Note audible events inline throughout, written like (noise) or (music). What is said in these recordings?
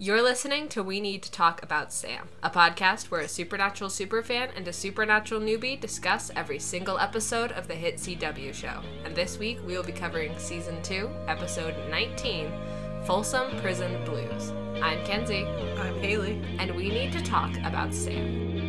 You're listening to We Need to Talk About Sam, a podcast where a supernatural superfan and a supernatural newbie discuss every single episode of the hit CW show. And this week we will be covering season 2, episode 19, Folsom Prison Blues. I'm Kenzie, I'm Haley. and we need to talk about Sam.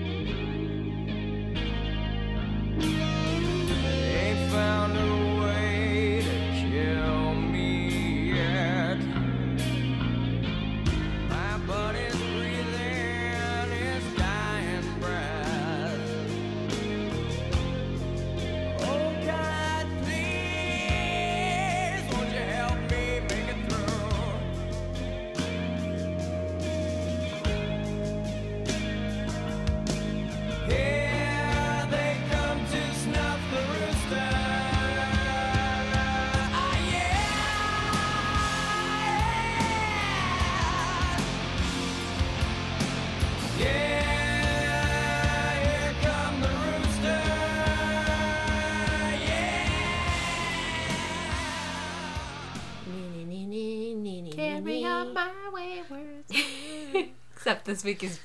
This week is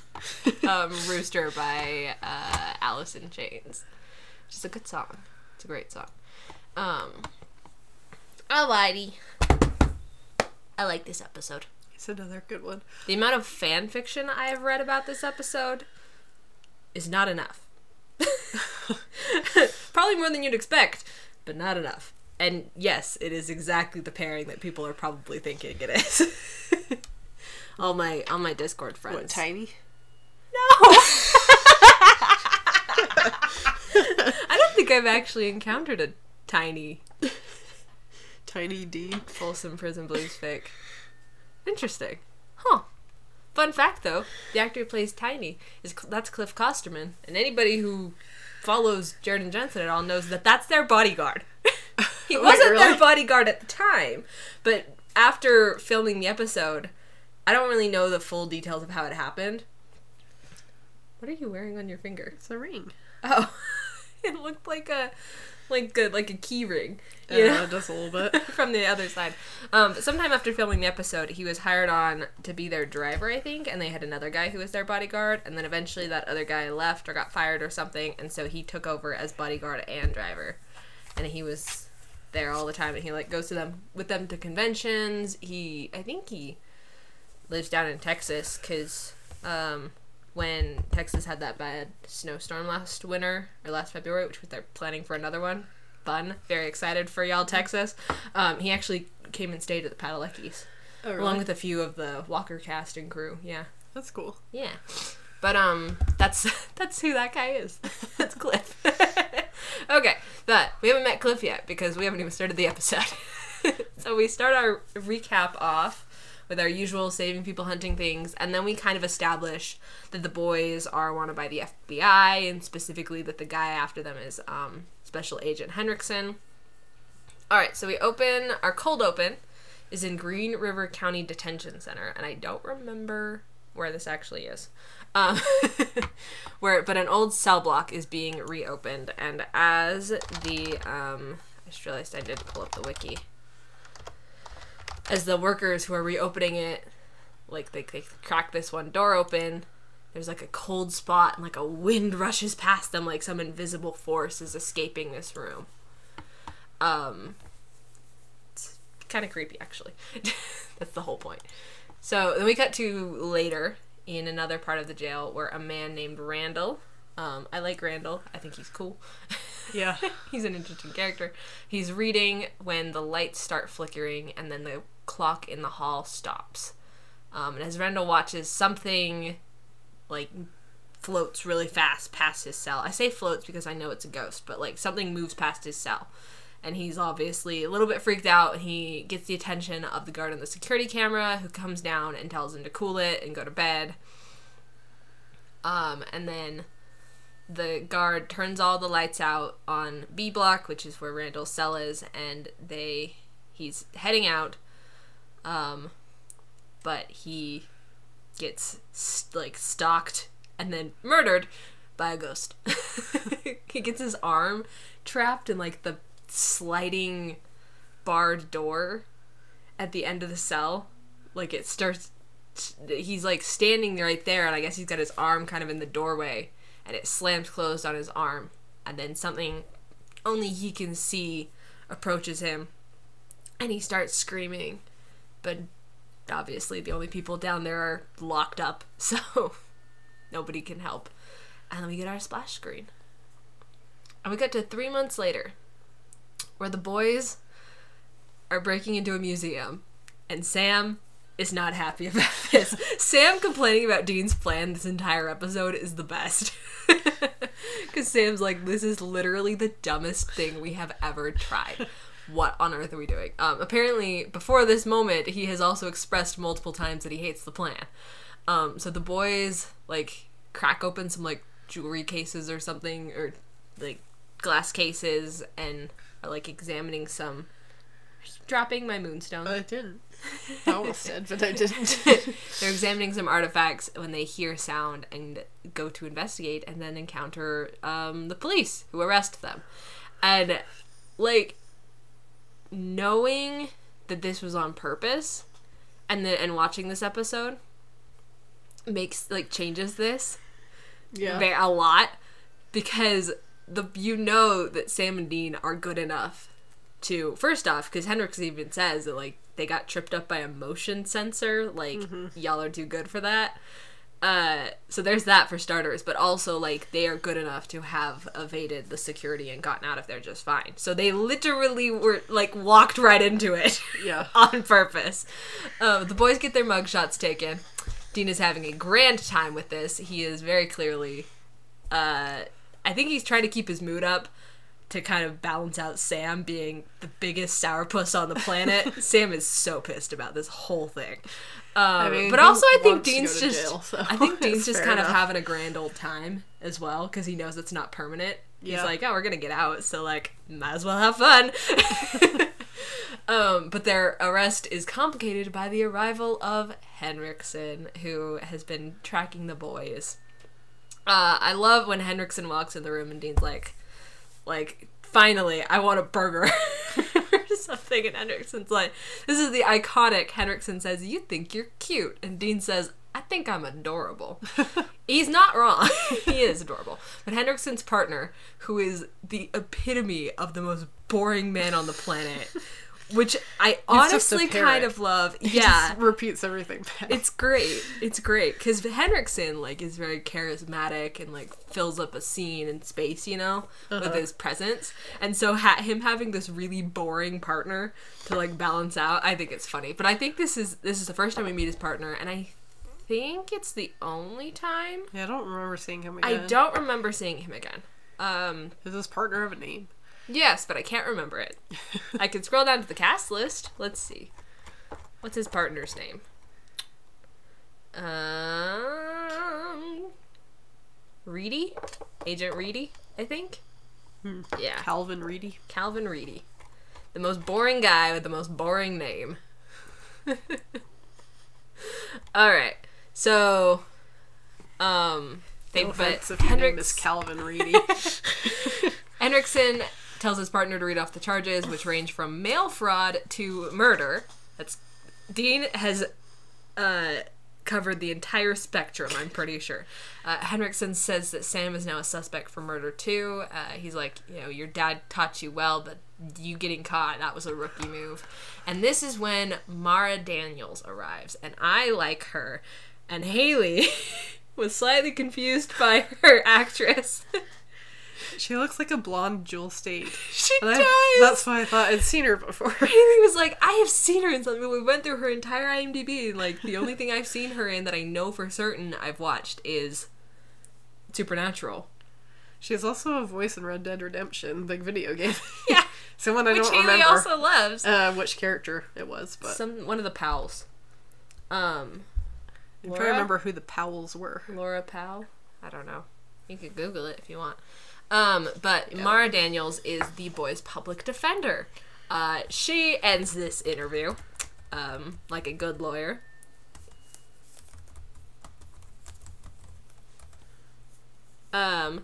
um, Rooster by uh, Alice in Chains. Which is a good song. It's a great song. Um, alrighty. I like this episode. It's another good one. The amount of fan fiction I have read about this episode is not enough. (laughs) probably more than you'd expect, but not enough. And yes, it is exactly the pairing that people are probably thinking it is. (laughs) all my all my Discord friends. What, tiny? No. (laughs) I don't think I've actually encountered a tiny Tiny D. Folsom Prison Blues fic. Interesting. Huh. Fun fact though, the actor who plays Tiny is that's Clif Kosterman, and anybody who follows Jared and Jensen at all knows that that's their bodyguard. (laughs) he (laughs) wasn't their really? bodyguard at the time, but after filming the episode, I don't really know the full details of how it happened. What are you wearing on your finger? It's a ring. Oh, (laughs) it looked like a like a like a key ring. Yeah, know? does a little (laughs) bit. from the other side. Um, sometime after filming the episode, he was hired on to be their driver, I think, and they had another guy who was their bodyguard. And then eventually, that other guy left or got fired or something, and so he took over as bodyguard and driver. And he was there all the time, and he like goes to them with them to conventions. He, I think he lives down in Texas because um, when Texas had that bad snowstorm last winter or last February, which they're planning for another one. Fun, very excited for y'all, Texas. Um, he actually came and stayed at the Padalecki's Oh, really? along with a few of the Walker cast and crew. Yeah, That's cool. yeah. But um, that's (laughs) that's who that guy is. (laughs) that's Cliff. (laughs) okay, but we haven't met Cliff yet because we haven't even started the episode. so we start our recap off with our usual saving people hunting things, and then we kind of establish that the boys are wanted by the FBI, and specifically that the guy after them is um, Special Agent Henriksen. All right, so we open our cold open is in Green River County Detention Center, and I don't remember where this actually is. Um, (laughs) where, but an old cell block is being reopened, and as the um, I just realized I did pull up the wiki. As the workers who are reopening it, like they, they crack this one door open, there's like a cold spot and like a wind rushes past them, like some invisible force is escaping this room. Um, it's kind of creepy, actually. (laughs) That's the whole point. So then we cut to later in another part of the jail where a man named Randall. Um, I like Randall. I think he's cool. (laughs) Yeah. he's an interesting character. He's reading when the lights start flickering and then the clock in the hall stops. Um, and as Randall watches, something like floats really fast past his cell. I say floats because I know it's a ghost, but like something moves past his cell. And he's obviously a little bit freaked out. and He gets the attention of the guard on the security camera who comes down and tells him to cool it and go to bed. Um, and then the guard turns all the lights out on B block, which is where Randall's cell is, and they he's heading out. Um, but he gets like stalked and then murdered by a ghost. (laughs) he gets his arm trapped in like the sliding barred door at the end of the cell. Like it starts he's like standing right there, and I guess he's got his arm kind of in the doorway, and it slams closed on his arm, and then something only he can see approaches him, and he starts screaming, but obviously the only people down there are locked up, (laughs) so nobody can help. And then we get our splash screen. And we got to three months later, where the boys are breaking into a museum, and Sam is not happy (laughs) about this. Sam complaining about Dean's plan this entire episode is the best. (laughs) Because Sam's like, this is literally the dumbest thing we have ever tried. What on earth are we doing? Um, apparently, before this moment, he has also expressed multiple times that he hates the plan. Um, so the boys, like, crack open some, like, jewelry cases or something, or, like, glass cases, and are, like, examining some. Dropping my moonstone. I didn't. I almost did, but I didn't. (laughs) They're examining some artifacts when they hear sound and go to investigate and then encounter um, the police who arrest them. And, like, knowing that this was on purpose and then and watching this episode makes like changes this yeah. ve- a lot because the you know that Sam and Dean are good enough to first off because Hendrix even says that like they got tripped up by a motion sensor like mm-hmm. y'all are too good for that uh so there's that for starters but also like they are good enough to have evaded the security and gotten out of there just fine so they literally were like walked right into it (laughs) Yeah. on purpose um, the boys get their mugshots taken dean is having a grand time with this he is very clearly uh i think he's trying to keep his mood up to kind of balance out Sam being the biggest sourpuss on the planet. (laughs) Sam is so pissed about this whole thing. Um, mean, but also, I think wants to go Dean's just. jail, so I think (laughs) Dean's just kind of having a grand old time as well because he knows it's not permanent. He's Yeah. like, oh, we're gonna get out, so like, might as well have fun. (laughs) (laughs) um, but their arrest is complicated by the arrival of Henriksen, who has been tracking the boys. Uh, I love when Henriksen walks in the room and Dean's like, like, finally, I want a burger (laughs) something. And Henriksen's like, this is the iconic Henriksen says, You think you're cute. And Dean says, I think I'm adorable. (laughs) He's not wrong. (laughs) he is adorable. But Henriksen's partner, who is the epitome of the most boring man on the planet, which I honestly kind of love. (laughs) He yeah. just repeats everything back. It's great. It's great because Henriksen like is very charismatic and like fills up a scene and space, you know, with his presence. And so ha- him having this really boring partner to like balance out, I think it's funny. But I think this is this is the first time we meet his partner, and I think it's the only time. yeah, I don't remember seeing him again. I don't remember seeing him again. Um, Is his partner have a name? Yes, but I can't remember it. (laughs) I can scroll down to the cast list. Let's see. What's his partner's name? Um, Reidy, Agent Reidy, I think. Yeah, Calvin Reidy. Calvin Reidy, the most boring guy with the most boring name. (laughs) All right, so, um, they No but offense if name is Hendrix Calvin Reidy. (laughs) Henriksen tells his partner to read off the charges, which range from mail fraud to murder. That's Dean has uh, covered the entire spectrum. I'm pretty sure. Uh, Henriksen says that Sam is now a suspect for murder too. Uh, he's like, you know, your dad taught you well, but you getting caught that was a rookie move. And this is when Mara Daniels arrives, and I like her, and Haley (laughs) was slightly confused by her (laughs) actress. (laughs) she looks like a blonde Jewel Staite. she And I- does. That's why I thought I'd seen her before. (laughs) Haley was like, I have seen her in something. We went through her entire IMDb. and, Like, the only thing I've seen her in that I know for certain I've watched is Supernatural. She has also a voice in Red Dead Redemption, big video game. (laughs) Yeah. (laughs) Someone I Which don't Haley remember also loves. uh, which character it was, but Some one of the pals. Um, I'm trying to remember who the Powells were. Laura Powell. I don't know. You could Google it if you want. Um, but Mara Daniels is the boy's public defender. Uh, she ends this interview, um, like a good lawyer. Um,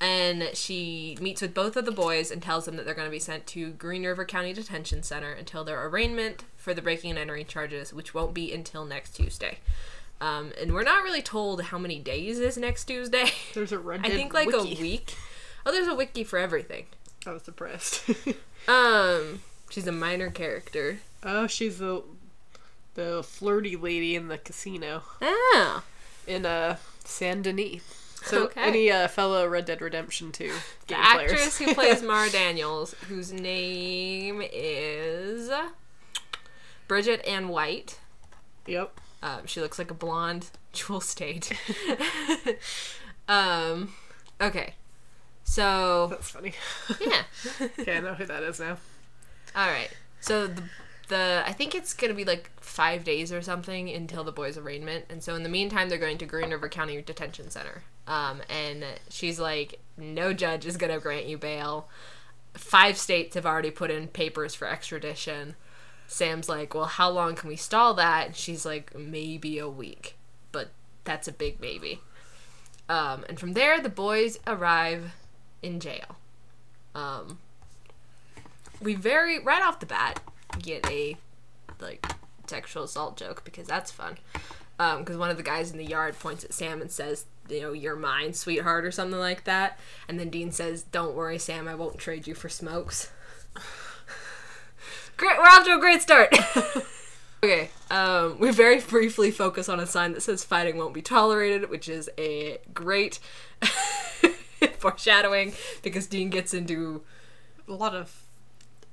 and she meets with both of the boys and tells them that they're going to be sent to Green River County Detention Center until their arraignment for the breaking and entering charges, which won't be until next Tuesday. Um, and we're not really told how many days is next Tuesday. There's a Red (laughs) I think like wiki. a week. Oh, there's a wiki for everything. I was depressed. (laughs) Um, she's a minor character. oh, she's the the flirty lady in the casino Ah, in uh Saint Denis. So Okay. any uh, fellow Red Dead Redemption 2 the game actress who plays Mara (laughs) Daniels, whose name is Bridget Ann White. yep. Um, she looks like a blonde (laughs) Jewel Staite. um, okay, so That's funny. (laughs) yeah. okay, I know who that is now. All right. So the the I think it's gonna be like five days or something until the boys' arraignment, and so in the meantime they're going to Green River County Detention Center. Um, and she's like, no judge is gonna grant you bail. Five states have already put in papers for extradition. Sam's like, well, how long can we stall that? And she's like, maybe a week, but that's a big maybe. Um, and from there, the boys arrive in jail. Um, we very right off the bat get a like sexual assault joke because that's fun. Because one of the guys in the yard points at Sam and says, "You know, you're mine, sweetheart," or something like that. And then Dean says, "Don't worry, Sam. I won't trade you for smokes." (laughs) great. We're off to a great start. (laughs) okay. Um, we very briefly focus on a sign that says "Fighting won't be tolerated," which is a great (laughs) (laughs) foreshadowing because Dean gets into A lot of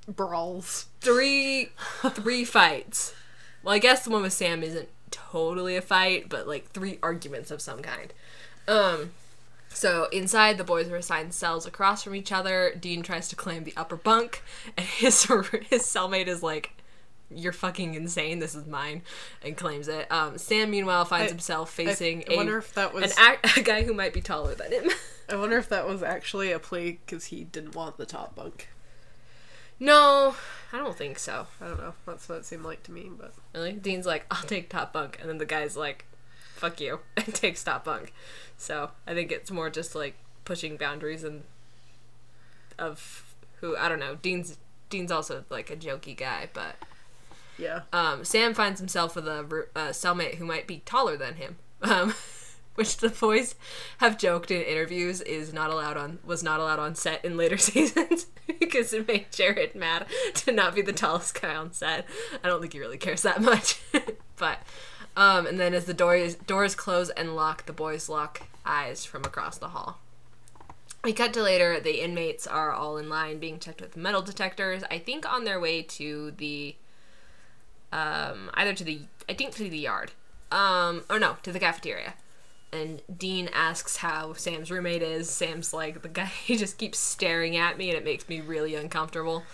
brawls. three three fights. Well, I guess the one with Sam isn't totally a fight, but like three arguments of some kind. Um so inside the boys are assigned cells across from each other. Dean tries to claim the upper bunk (laughs) and his (laughs) his cellmate is like you're fucking insane. This is mine, and claims it. Um, Sam, meanwhile, finds I- himself facing I wonder a, if that an was. ac- a guy who might be taller than him. I wonder if that was actually a play because he didn't want the top bunk. no, I don't think so. I don't know. That's what it seemed like to me, but Really? Dean's like, I'll take top bunk, and then the guy's like, fuck you, (laughs) and takes top bunk. So I think it's more just like pushing boundaries and of who I don't know. Dean's Dean's also like a jokey guy, but yeah. um, Sam finds himself with a uh, cellmate who might be taller than him, (laughs) um, which the boys have joked in interviews is not allowed on was not allowed on set in later (laughs) seasons because it made Jared mad to not be the tallest guy on set. I don't think he really cares that much, (laughs) but um, and then as the doors doors close and lock, the boys lock eyes from across the hall. We cut to later. The inmates are all in line being checked with metal detectors. I think on their way to the um, either to the I think to the yard, um, or no, to the cafeteria. And Dean asks how Sam's roommate is. Sam's like the guy. (laughs) He just keeps staring at me, and it makes me really uncomfortable.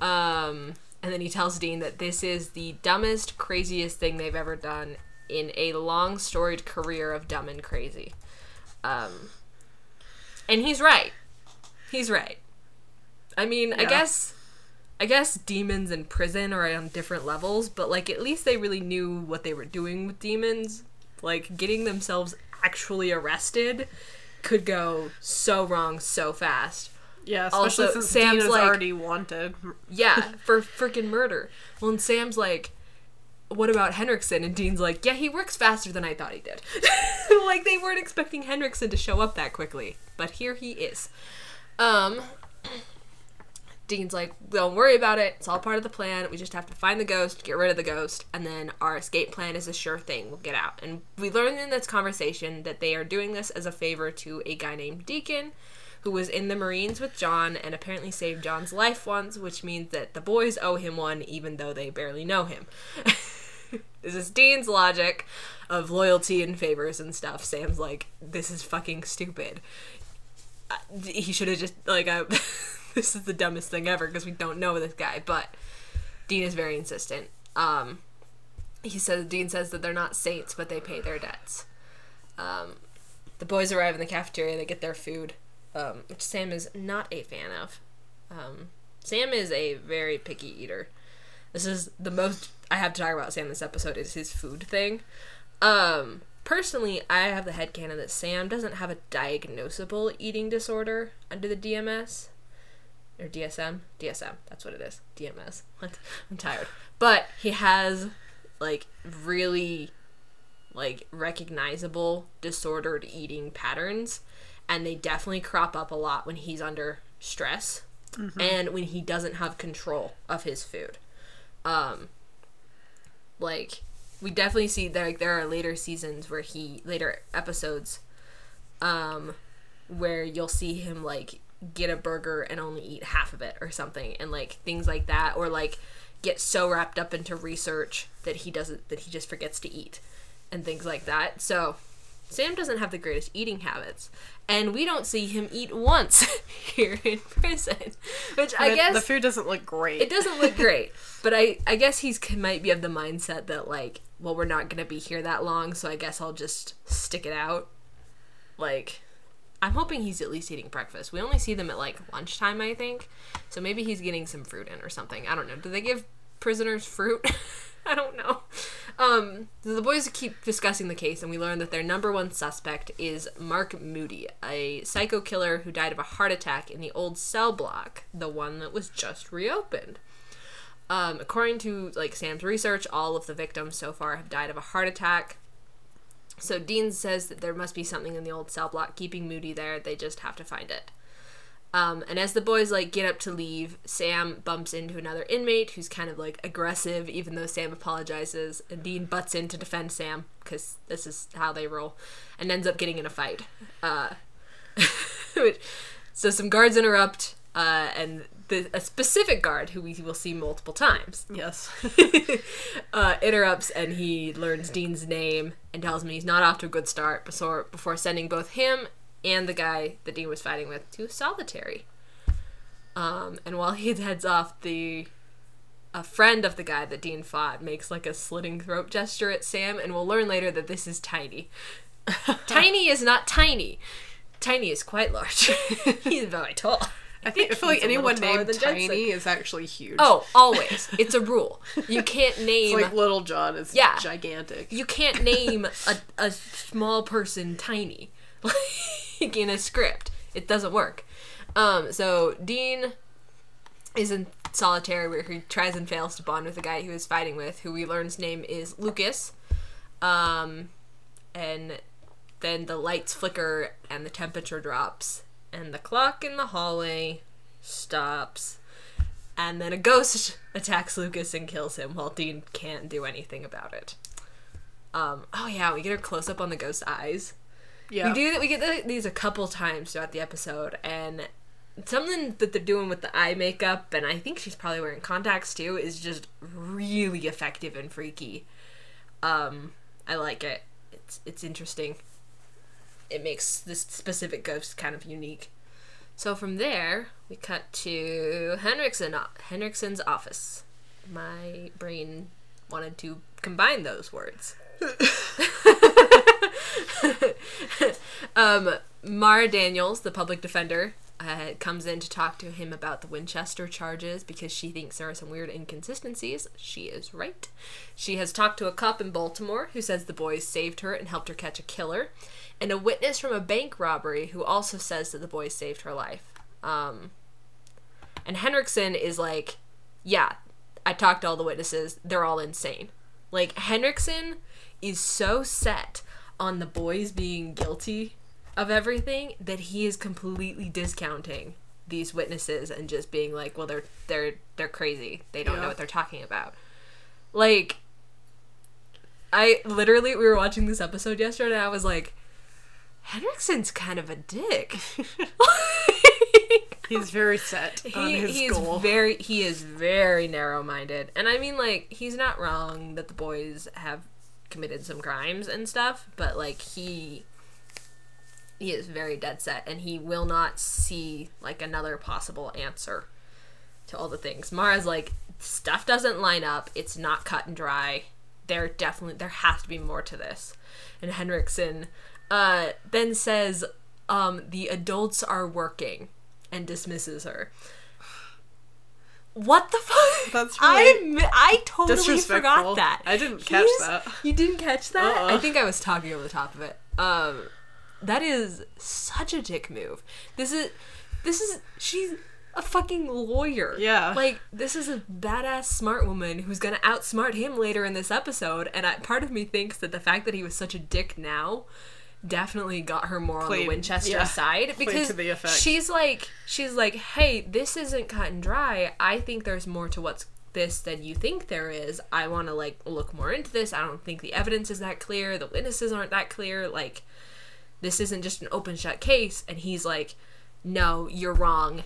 Um, and then he tells Dean that this is the dumbest, craziest thing they've ever done in a long, storied career of dumb and crazy. Um, and he's right. He's right. I mean, I guess I guess demons in prison are on different levels, but like at least they really knew what they were doing with demons. Like getting themselves actually arrested could go so wrong so fast. Yeah, especially Also, since Sam's like- already wanted. Yeah, (laughs) for freaking murder. Well, and Sam's like, what about Henriksen? And Dean's like, yeah, he works faster than I thought he did. (laughs) like they weren't expecting Henriksen to show up that quickly, but here he is. Um, Dean's like, don't worry about it. It's all part of the plan. We just have to find the ghost, get rid of the ghost, and then our escape plan is a sure thing. We'll get out. And we learn in this conversation that they are doing this as a favor to a guy named Deacon, who was in the Marines with John and apparently saved John's life once, which means that the boys owe him one even though they barely know him. (laughs) this is Dean's logic of loyalty and favors and stuff. Sam's like, this is fucking stupid. Uh, He should have just, like, I, (laughs) (laughs) this is the dumbest thing ever because we don't know this guy, but Dean is very insistent. Um, he says, Dean says that they're not saints, but they pay their debts. Um, the boys arrive in the cafeteria, they get their food um, which Sam is not a fan of. Um, Sam is a very picky eater. This is the most I have to talk about Sam this episode is his food thing. Um, personally, I have the headcanon that Sam doesn't have a diagnosable eating disorder under the DMS or DSM. DSM, that's what it is. DMS. (laughs) What? I'm tired. But he has like really like recognizable disordered eating patterns and they definitely crop up a lot when he's under stress and when he doesn't have control of his food. Um like we definitely see there like there are later seasons where he later episodes um where you'll see him like get a burger and only eat half of it or something and like things like that or like get so wrapped up into research that he doesn't that he just forgets to eat and things like that so sam doesn't have the greatest eating habits and we don't see him eat once (laughs) here in prison which i The- guess the food doesn't look great. it doesn't look great but i i guess he's might be of the mindset that like well we're not gonna be here that long so i guess i'll just stick it out like i'm hoping he's at least eating breakfast. We only see them at like lunchtime i think. So maybe he's getting some fruit in or something. I don't know. Do they give prisoners fruit? (laughs) I don't know. Um the boys keep discussing the case and we learn that their number one suspect is mark moody a psycho killer who died of a heart attack in the old cell block the one that was just reopened. Um, according to like Sam's research, all of the victims so far have died of a heart attack. So Dean says that there must be something in the old cell block keeping Moody there. They just have to find it. Um, and as the boys like get up to leave, Sam bumps into another inmate who's kind of like aggressive, even though Sam apologizes. And Dean butts in to defend Sam because this is how they roll, and ends up getting in a fight. Uh, (laughs) so some guards interrupt, uh, and the, a specific guard who we will see multiple times yes. (laughs) uh, interrupts and he learns Dean's name and tells him he's not off to a good start before, before sending both him and the guy that Dean was fighting with to solitary. Um, and while he (laughs) heads off, the a friend of the guy that Dean fought makes like a slitting throat gesture at Sam, and we'll learn later that this is Tiny. (laughs) tiny is not tiny. Tiny is quite large. He's very tall. I think I feel like he's a little anyone named. Tiny is actually huge. Oh, (laughs) always. It's a rule. You can't name it's like Little John is Yeah. gigantic. you can't name a, a small person tiny (laughs) like in a script it doesn't work um so dean is in solitary where he tries and fails to bond with the guy he was fighting with who we learn's name is lucas um and then the lights flicker and the temperature drops and the clock in the hallway stops and then a ghost (laughs) attacks lucas and kills him while dean can't do anything about it um, oh yeah, we get a close up on the ghost's eyes. yeah. We do that. We get th- these a couple times throughout the episode, and something that they're doing with the eye makeup, and I think she's probably wearing contacts too, is just really effective and freaky. Um, I like it. It's it's interesting. It makes this specific ghost kind of unique. So from there, we cut to Henriksen Henriksen's office. My brain wanted to combine those words. (laughs) um, Mara Daniels, the public defender, uh, comes in to talk to him about the Winchester charges because she thinks there are some weird inconsistencies. She is right. She has talked to a cop in Baltimore who says the boys saved her and helped her catch a killer, and a witness from a bank robbery who also says that the boys saved her life. Um, and Henriksen is like, yeah, I talked to all the witnesses. They're all insane. Like, Henriksen is so set on the boys being guilty of everything that he is completely discounting these witnesses and just being like, well, they're they're they're crazy. They don't know what they're talking about. Like, I literally we were watching this episode yesterday. and I was like, Henriksen's kind of a dick. (laughs) He's very set on he, his he is goal. very he is very narrow-minded. And i mean like he's not wrong that the boys have committed some crimes and stuff but like he he is very dead set and he will not see like another possible answer to all the things. Mara's like stuff doesn't line up. It's not cut and dry. There definitely there has to be more to this. And henriksen uh then says um the adults are working and dismisses her What the fuck? That's I really mi- I totally forgot that. I didn't catch He's- that. You didn't catch that? Uh-uh. I think I was talking over the top of it. Um, that is such a dick move. This is, this is she's a fucking lawyer. Yeah. Like this is a badass smart woman who's gonna outsmart him later in this episode. And I, part of me thinks that the fact that he was such a dick now definitely got her more on the Winchester yeah, (laughs) side because to the effect. she's like she's like hey this isn't cut and dry. I think there's more to what's this than you think there is. I want to like look more into this. I don't think the evidence is that clear. The witnesses aren't that clear. Like this isn't just an open shut case. And he's like no you're wrong.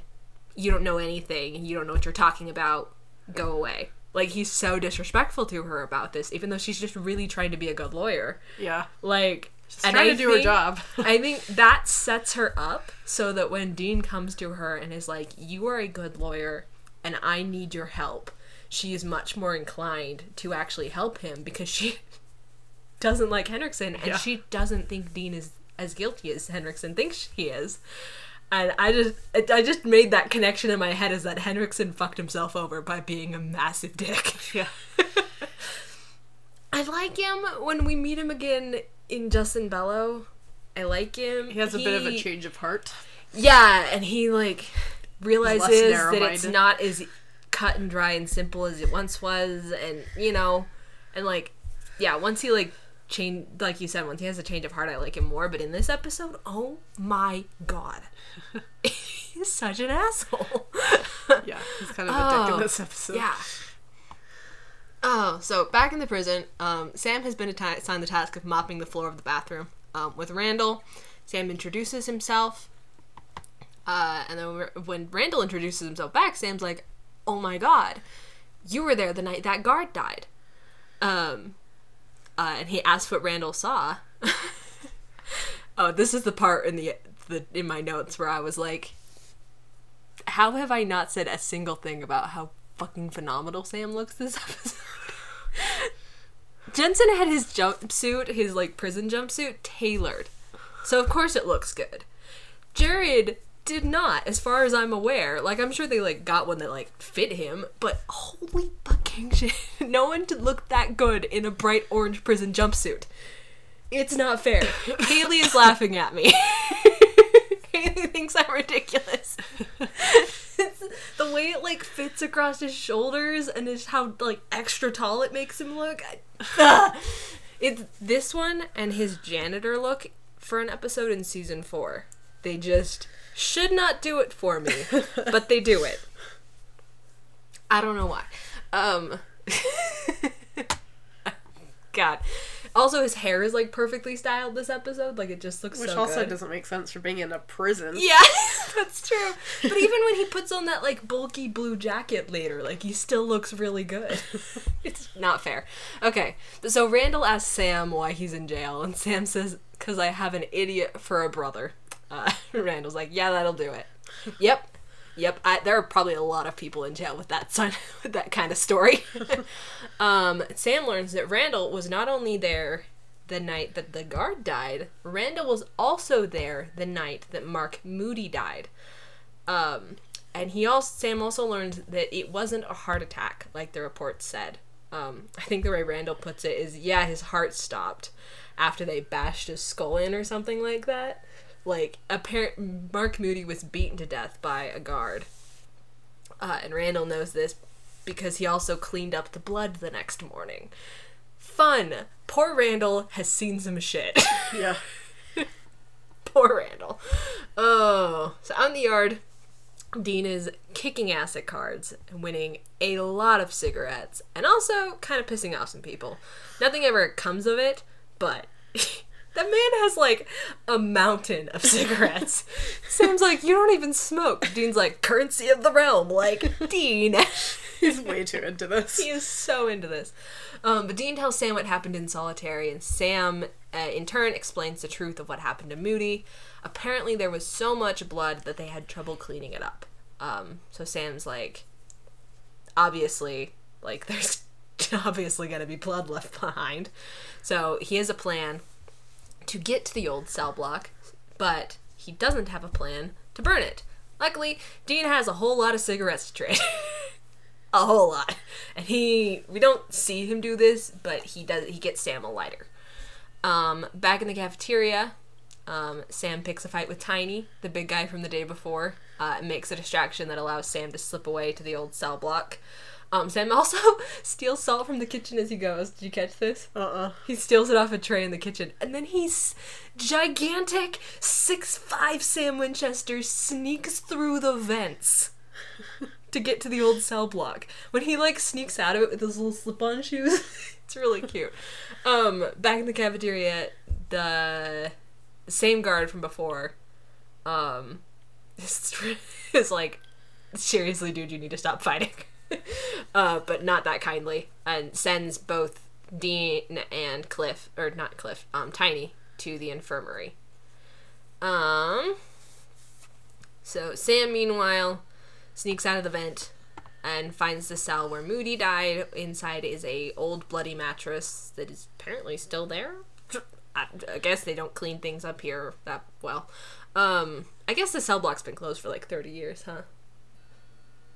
You don't know anything. You don't know what you're talking about. Go away. Like he's so disrespectful to her about this even though she's just really trying to be a good lawyer. Yeah. like She's trying to do her job. I think that sets her up so that when Dean comes to her and is like, "You are a good lawyer, and I need your help," she is much more inclined to actually help him because she (laughs) doesn't like Henriksen and Yeah. she doesn't think Dean is as guilty as Henriksen thinks he is. And I just, I just made that connection in my head is that Henriksen fucked himself over by being a massive dick. Yeah. (laughs) I like him when we meet him again in Jus in Bello. I like him. He has a bit of a change of heart. Yeah, and he like realizes that it's not as cut and dry and simple as it once was, and you know, and like, yeah, once he like change, like you said, once he has a change of heart, I like him more. But in this episode, oh my god, (laughs) he's such an asshole. Yeah, he's kind of a dick Oh, in this episode. Yeah. Oh, so back in the prison, um, Sam has been assigned the task of mopping the floor of the bathroom um, with Randall. Sam introduces himself, uh, and then when- Randall introduces himself back, Sam's like, "Oh my God, you were there the night that guard died." Um, uh, and he asks what Randall saw. (laughs) oh, this is the part in the, the in my notes where I was like, how have I not said a single thing about how fucking phenomenal Sam looks this (laughs) episode? Jensen had his jumpsuit, his like prison jumpsuit, tailored. So of course it looks good. Jared did not, as far as I'm aware. Like I'm sure they like got one that like fit him, but holy fucking shit. (laughs) No one to look that good in a bright orange prison jumpsuit. It's not fair. Haley is laughing at me. (laughs) Haley thinks I'm ridiculous. (laughs) the way it like fits across his shoulders and is how like extra tall it makes him look. I- (laughs) It's this one and his janitor look for an episode in season four. They just should not do it for me, (laughs) but they do it. I don't know why. Um God. Also his hair is like perfectly styled this episode. Like it just looks Which so also good. doesn't make sense for being in a prison. Yeah, (laughs) that's true. But even when he puts on that like bulky blue jacket later, like he still looks really good. (laughs) it's not fair. Okay, so Randall asks Sam why he's in jail, and Sam says, "Cause I have an idiot for a brother." Uh, (laughs) Randall's like, "Yeah, that'll do it." Yep. Yep, I, there are probably a lot of people in jail with that son, (laughs) with that kind of story. (laughs) um, Sam learns that Randall was not only there the night that the guard died, Randall was also there the night that Mark Moody died. Um, and he also Sam also learned that it wasn't a heart attack like the reports said. Um, I think the way Randall puts it is, yeah, his heart stopped after they bashed his skull in or something like that. Like, apparent Mark Moody was beaten to death by a guard, uh, and Randall knows this because he also cleaned up the blood the next morning. Fun. Poor Randall has seen some shit. (laughs) Yeah. Poor Randall. Oh, so out in the yard, Dean is kicking ass at cards and winning a lot of cigarettes and also kind of pissing off some people. Nothing ever comes of it, but (laughs) that man has like a mountain of (laughs) cigarettes. Sam's like, You don't even smoke. Dean's like, Currency of the realm. Like, Dean. (laughs) He's way too into this. He is so into this. Um, but Dean tells Sam what happened in solitary, and Sam, uh, in turn, explains the truth of what happened to Moody. Apparently, there was so much blood that they had trouble cleaning it up. Um, so Sam's like, obviously, like, there's (laughs) obviously going to be blood left behind. So he has a plan to get to the old cell block, but he doesn't have a plan to burn it. Luckily, Dean has a whole lot of cigarettes to trade. (laughs) a whole lot. And he, we don't see him do this, but he does. He gets Sam a lighter. Um, back in the cafeteria, um, Sam picks a fight with Tiny, the big guy from the day before, uh, and makes a distraction that allows Sam to slip away to the old cell block. Um, Sam (laughs) also steals salt from the kitchen as he goes. Did you catch this? Uh uh He steals it off a tray in the kitchen, and then he's gigantic six five Sam Winchester sneaks through the vents (laughs) to get to the old cell block. When he like sneaks out of it with his little slip-on shoes, (laughs) it's really cute. Um, back in the cafeteria, the same guard from before, um, is, is like, seriously, dude, you need to stop fighting. (laughs) uh, but not that kindly, and sends both Dean and Cliff, or not Cliff, um, Tiny, to the infirmary. Um. So Sam, meanwhile, sneaks out of the vent and finds the cell where Moody died. Inside is a old bloody mattress that is apparently still there. (laughs) I, I guess they don't clean things up here that well. Um, I guess the cell block's been closed for like thirty years, huh?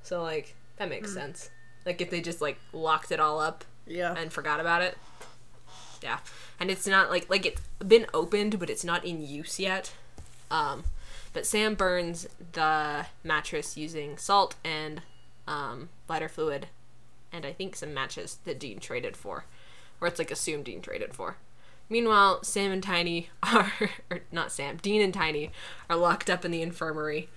So like that makes sense. Like if they just like locked it all up Yeah. and forgot about it. Yeah. And it's not like like it's been opened but it's not in use yet. Um but Sam burns the mattress using salt and um, lighter fluid and I think some matches that Dean traded for. Or it's like assumed Dean traded for. Meanwhile, Sam and Tiny (laughs) are or not Sam, Dean and Tiny are locked up in the infirmary.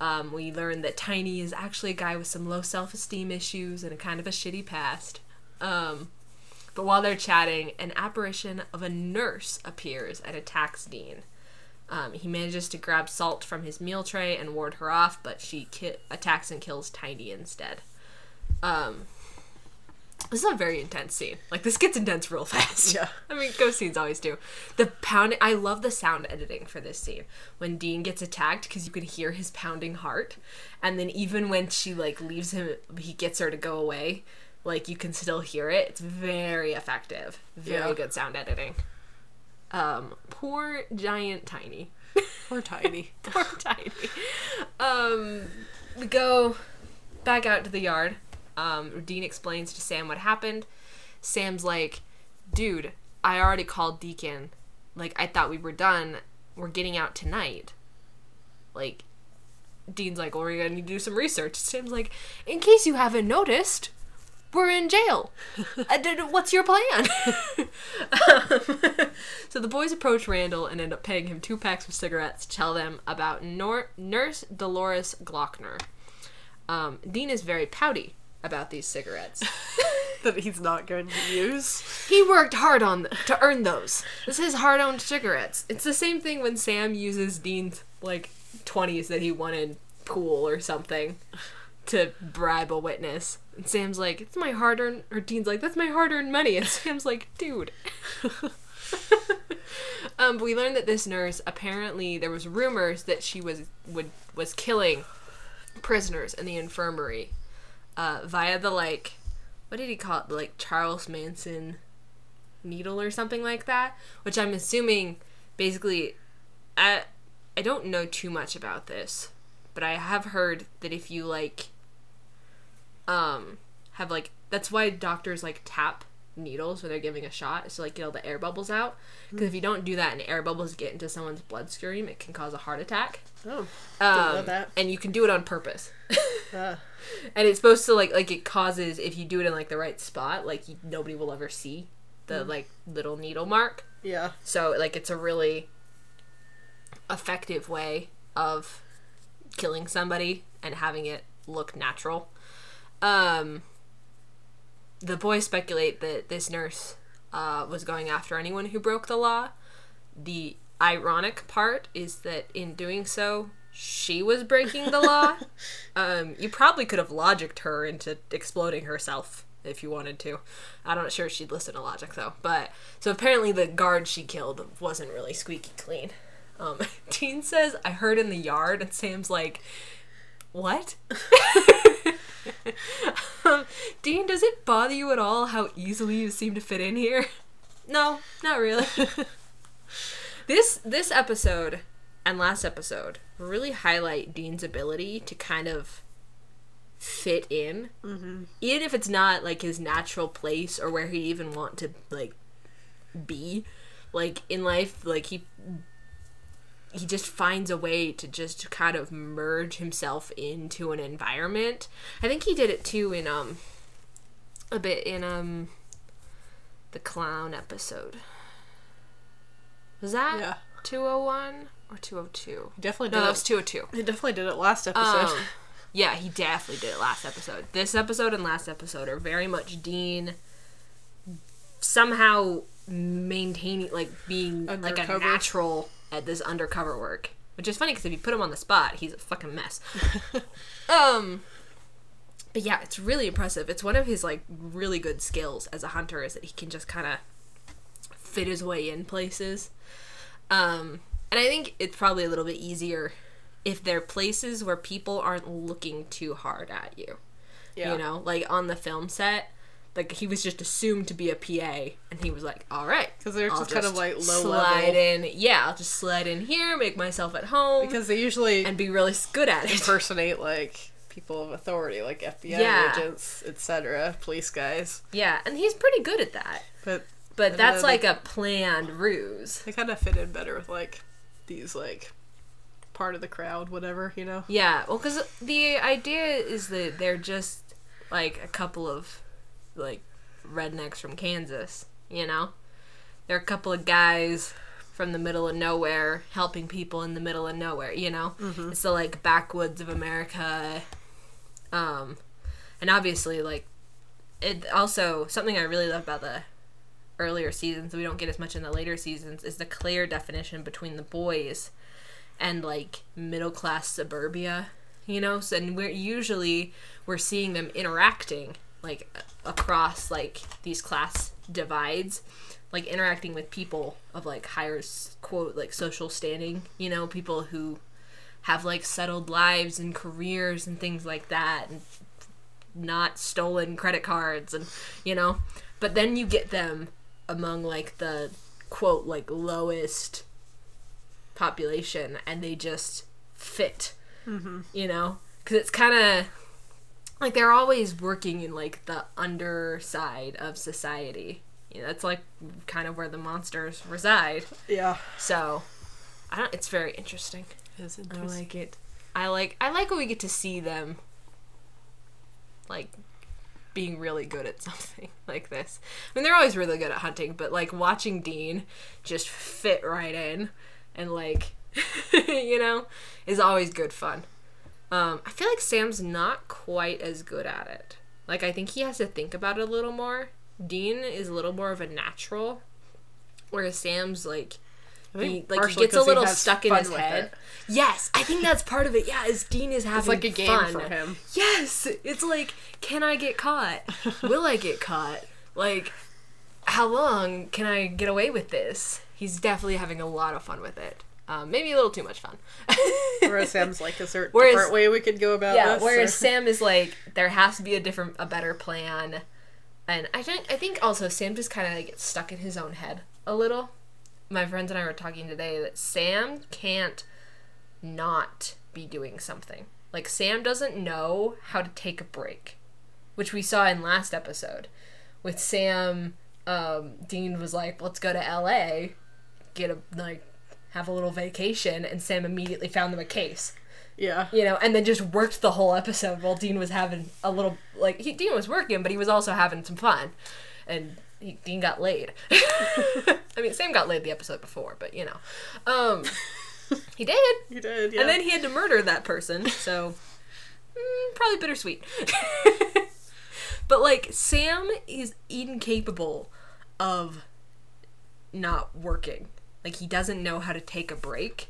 Um, we learn that Tiny is actually a guy with some low self esteem issues and a kind of a shitty past. Um, but while they're chatting, an apparition of a nurse appears and attacks Dean. Um, he manages to grab Salt from his meal tray and ward her off, but she ki- attacks and kills Tiny instead. Um, this is a very intense scene. Like this gets intense real (laughs) fast. Yeah. I mean, ghost scenes always do. The pounding. I love the sound editing for this scene when Dean gets attacked because you can hear his pounding heart, and then even when she like leaves him, he gets her to go away. Like you can still hear it. It's very effective. Very Yeah. good sound editing. Um, poor giant Tiny. (laughs) Poor Tiny. (laughs) Poor Tiny. Um, we go back out to the yard. Um, Dean explains to Sam what happened. Sam's like, dude, I already called Deacon. Like, I thought we were done. We're getting out tonight. Like, Dean's like, well, we're gonna need to do some research. Sam's like, in case you haven't noticed, we're in jail. (laughs) I did- What's your plan? (laughs) Um, (laughs) so the boys approach Randall and end up paying him two packs of cigarettes to tell them about Nor- Nurse Dolores Glockner. Um, Dean is very pouty about these cigarettes. (laughs) that he's not going to use. he worked hard on th- to earn those. This is hard-owned cigarettes. It's the same thing when Sam uses Dean's like twenties that he won in pool or something to bribe a witness. And Sam's like, "It's my hard-earned," or Dean's like, "That's my hard-earned money," and Sam's like, "Dude." (laughs) um, but we learned that this nurse apparently there was rumors that she was would was killing prisoners in the infirmary uh, via the like what did he call it? Like Charles Manson needle or something like that. Which I'm assuming basically I I don't know too much about this, but I have heard that if you like um have like that's why doctors like tap needles when they're giving a shot is to like get all the air bubbles out. Because if you don't do that and air bubbles get into someone's bloodstream it can cause a heart attack. Oh. um, that. and you can do it on purpose. (laughs) Uh, and it's supposed to like like it causes if you do it in like the right spot like you, nobody will ever see the like little needle mark. Yeah. so like it's a really effective way of killing somebody and having it look natural. Um the boys speculate that this nurse uh, was going after anyone who broke the law the ironic part is that in doing so she was breaking the law (laughs) um, you probably could have logicked her into exploding herself if you wanted to. I'm not sure she'd listen to logic though. But so apparently the guard she killed wasn't really squeaky clean. Um, (laughs) Dean says, "I heard in the yard," and Sam's like, "What?" (laughs) (laughs) um, Dean, does it bother you at all how easily you seem to fit in here? No, not really. (laughs) this this episode and last episode really highlight Dean's ability to kind of fit in, even if it's not like his natural place or where he even want to like be, like in life, like he he just finds a way to just kind of merge himself into an environment. I think he did it too in um a bit in um the clown episode. Was that Yeah. 201 or 202? He definitely did No, that it. was 202. He definitely did it last episode. Um, (laughs) (laughs) yeah, he definitely did it last episode. This episode and last episode are very much Dean somehow maintaining, like, being like a Undercover. natural at this undercover work. Which is funny because if you put him on the spot, he's a fucking mess. (laughs) um, but yeah, it's really impressive. It's one of his like really good skills as a hunter is that he can just kind of fit his way in places. Um, and I think it's probably a little bit easier if they're places where people aren't looking too hard at you. yeah. You know, like on the film set, like he was just assumed to be a PA, and he was like, "All right," because they're I'll just kind of, like, low slide level. in. Yeah, I'll just slide in here, make myself at home, Because they usually and be really good at it. (laughs) impersonate like people of authority, like FBI Yeah. agents, etc., police guys. yeah, and he's pretty good at that. But But that's like a planned ruse. they kind of fit in better with like these like part of the crowd, whatever you know. Yeah, well, because the idea is that they're just like a couple of like rednecks from Kansas, you know? They're a couple of guys from the middle of nowhere helping people in the middle of nowhere, you know? It's the like backwoods of America. Um, and obviously, like, it also, something I really love about the earlier seasons, we don't get as much in the later seasons, is the clear definition between the boys and like middle class suburbia you know so and we're usually we're seeing them interacting like across like these class divides like interacting with people of like higher quote like social standing you know people who have like settled lives and careers and things like that and not stolen credit cards and you know but then you get them among like the quote like lowest population and they just fit mm-hmm. you know because it's kind of like they're always working in like the underside of society. You know, that's like kind of where the monsters reside. Yeah, so i don't it's very interesting. It's interesting. i like it. I like i like when we get to see them like being really good at (laughs) something like this. I mean they're always really good at hunting but like watching dean just fit right in and like (laughs) you know is always good fun um i feel like sam's not quite as good at it like i think he has to think about it a little more dean is a little more of a natural whereas sam's like he like he gets a little stuck in his head. it. Yes, I think that's part of it. Yeah, is Dean is having It's like a game fun. for him. Yes, it's like, can I get caught? (laughs) Will I get caught? Like, how long can I get away with this? He's definitely having a lot of fun with it. Um, maybe a little too much fun. (laughs) Whereas Sam's like, is there a Whereas- different way we could go about yeah. this? Whereas or- Sam is like, there has to be a different, a better plan. And I think, I think also Sam just kind of like gets stuck in his own head a little. My friends and I were talking today that Sam can't not be doing something. Like Sam doesn't know how to take a break, which we saw in last episode. With Sam, um, Dean was like, "Let's go to L.A., get a like, have a little vacation," and Sam immediately found them a case yeah, you know, and then just worked the whole episode while Dean was having a little like he, Dean was working, but he was also having some fun, and he, Dean got laid. (laughs) I mean, Sam got laid the episode before, but you know, um, (laughs) he did, He did. Yeah. and then he had to murder that person, so mm, probably bittersweet. (laughs) but like Sam is incapable of not working. Like he doesn't know how to take a break.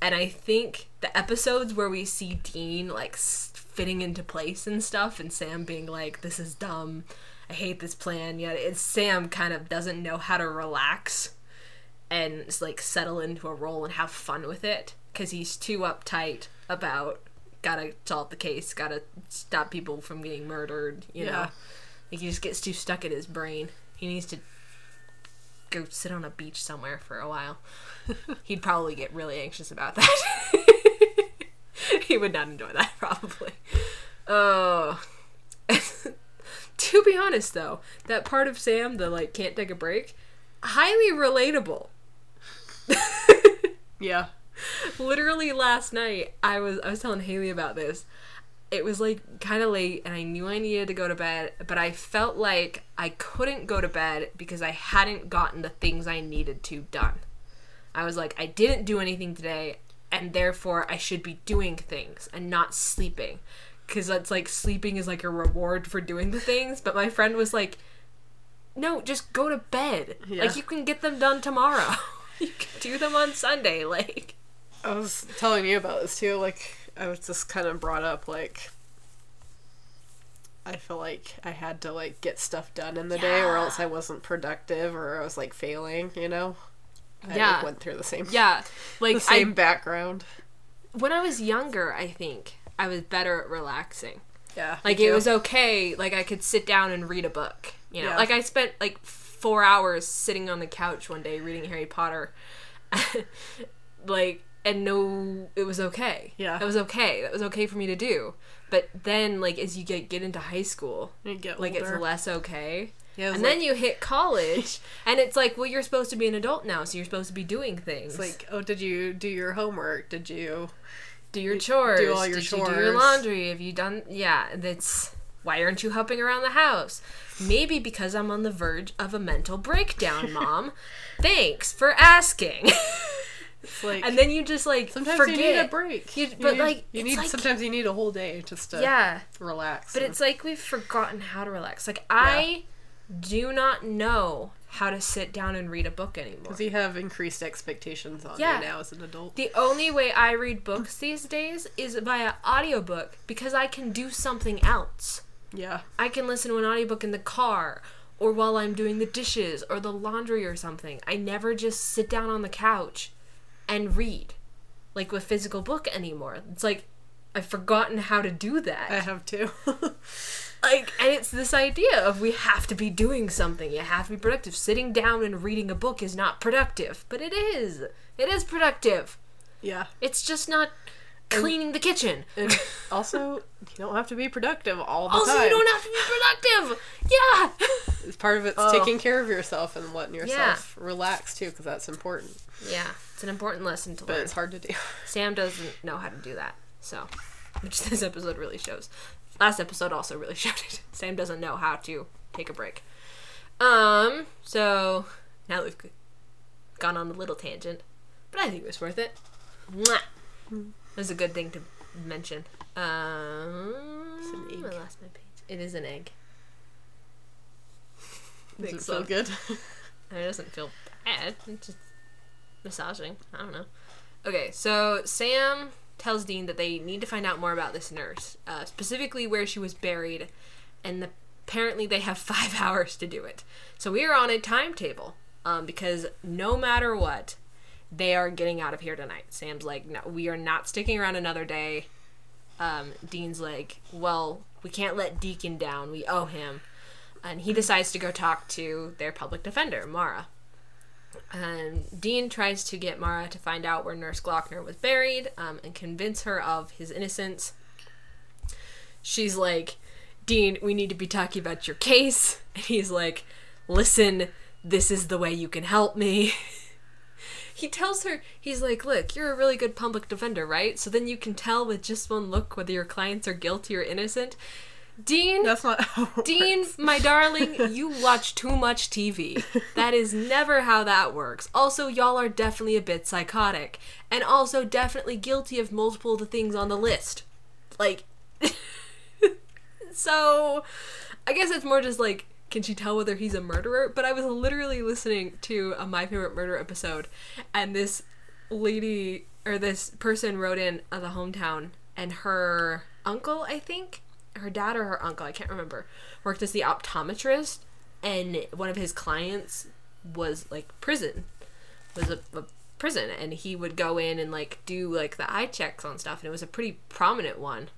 And I think the episodes where we see Dean like fitting into place and stuff, and Sam being like, "This is dumb, I hate this plan," yet it's Sam kind of doesn't know how to relax and like settle into a role and have fun with it because he's too uptight about gotta solve the case, gotta stop people from getting murdered. You know, like he just gets too stuck in his brain. He needs to go sit on a beach somewhere for a while. (laughs) He'd probably get really anxious about that. (laughs) he would not enjoy that (laughs) probably. Oh. to be honest though, that part of Sam, the like can't take a break, highly relatable. Yeah. Literally last night, I was I was telling Haley about this. It was like kind of late, and I knew I needed to go to bed, but I felt like I couldn't go to bed because I hadn't gotten the things I needed to done. I was like, I didn't do anything today, and therefore I should be doing things and not sleeping. Because that's like sleeping is like a reward for doing the things. But my friend was like, no, just go to bed. Yeah. Like, you can get them done tomorrow. (laughs) you can do them on Sunday. Like, I was telling you about this too. Like, I was just kind of brought up, like, I feel like I had to, like, get stuff done in the day or else I wasn't productive or I was, like, failing, you know? I Yeah. like, went through the same, yeah. Like, the same I, background. when I was younger, I think I was better at relaxing. Yeah. Like it was okay. Like I could sit down and read a book. You know, Yeah. like I spent like four hours sitting on the couch one day reading Harry Potter. (laughs) like and no, it was okay. Yeah. it was okay. That was okay for me to do. But then, like as you get get into high school, like it's less okay. Yeah, and then you hit college, (laughs) and it's like, well, you're supposed to be an adult now, so you're supposed to be doing things. It's like, oh, did you do your homework? Did you? do your chores. do all your Did you do your laundry? Have you done? Yeah, that's why aren't you helping around the house? Maybe because I'm on the verge of a mental breakdown, (laughs) mom. Thanks for asking. (laughs) It's like and then you just like sometimes forget. you need a break. You- but, need, like, you need like- sometimes you need a whole day just to Yeah, relax. but and- it's like we've forgotten how to relax. Like I do not know how to sit down and read a book anymore. Because you have increased expectations on Yeah. you now as an adult. The only way I read books these days is via audiobook because I can do something else. Yeah. I can listen to an audiobook in the car or while I'm doing the dishes or the laundry or something. I never just sit down on the couch and read like with physical book anymore. It's like I've forgotten how to do that. I have too. (laughs) like and it's this idea of we have to be doing something. You have to be productive. Sitting down and reading a book is not productive, but it is. It is productive. yeah. It's just not cleaning the kitchen. And (laughs) also, you don't have to be productive all the Also, time. Also, you don't have to be productive. Yeah. It's part of it's Oh. taking care of yourself and letting yourself relax too, because that's important. yeah, it's an important lesson to But learn. it's hard to do. (laughs) Sam doesn't know how to do that, so (laughs) which this episode really shows. Last episode also really (laughs) showed it. Sam doesn't know how to take a break. Um, so now we've gone on a little tangent, but I think it was worth it. Mwah. It was a good thing to mention. Um, an egg. I lost my page. It is an egg. Does it Think feel so. good? It doesn't feel bad. It's just massaging. I don't know. Okay, so Sam tells Dean that they need to find out more about this nurse, uh, specifically where she was buried, and the, apparently they have (laughs) five hours to do it. So we are on a timetable um, because no matter what, they are getting out of here tonight. Sam's like, no, we are not sticking around another day. Um, Dean's like, well, we can't let Deacon down. We owe him and he decides to go talk to their public defender, Mara. And Dean tries to get Mara to find out where Nurse Glockner was buried um, and convince her of his innocence. She's like, Dean, we need to be talking about your case. (laughs) And he's like, listen, this is the way you can help me. (laughs) he tells her, he's like, look, you're a really good public defender, right? So then you can tell with just one look whether your clients are guilty or innocent. Dean, That's not how it Dean, works. my darling, (laughs) you watch too much TV. That is never how that works. Also, y'all are definitely a bit psychotic. And also, definitely guilty of multiple of the things on the list. Like, (laughs) so, I guess it's more just like, can she tell whether he's a murderer? But I was literally listening to a My Favorite Murder episode, and this lady, or this person wrote in uh, the hometown, and her uncle, I think, her dad or her uncle, I can't remember, worked as the optometrist, and one of his clients was like prison, was a, a prison, and he would go in and like do like the eye checks on stuff, and it was a pretty prominent one.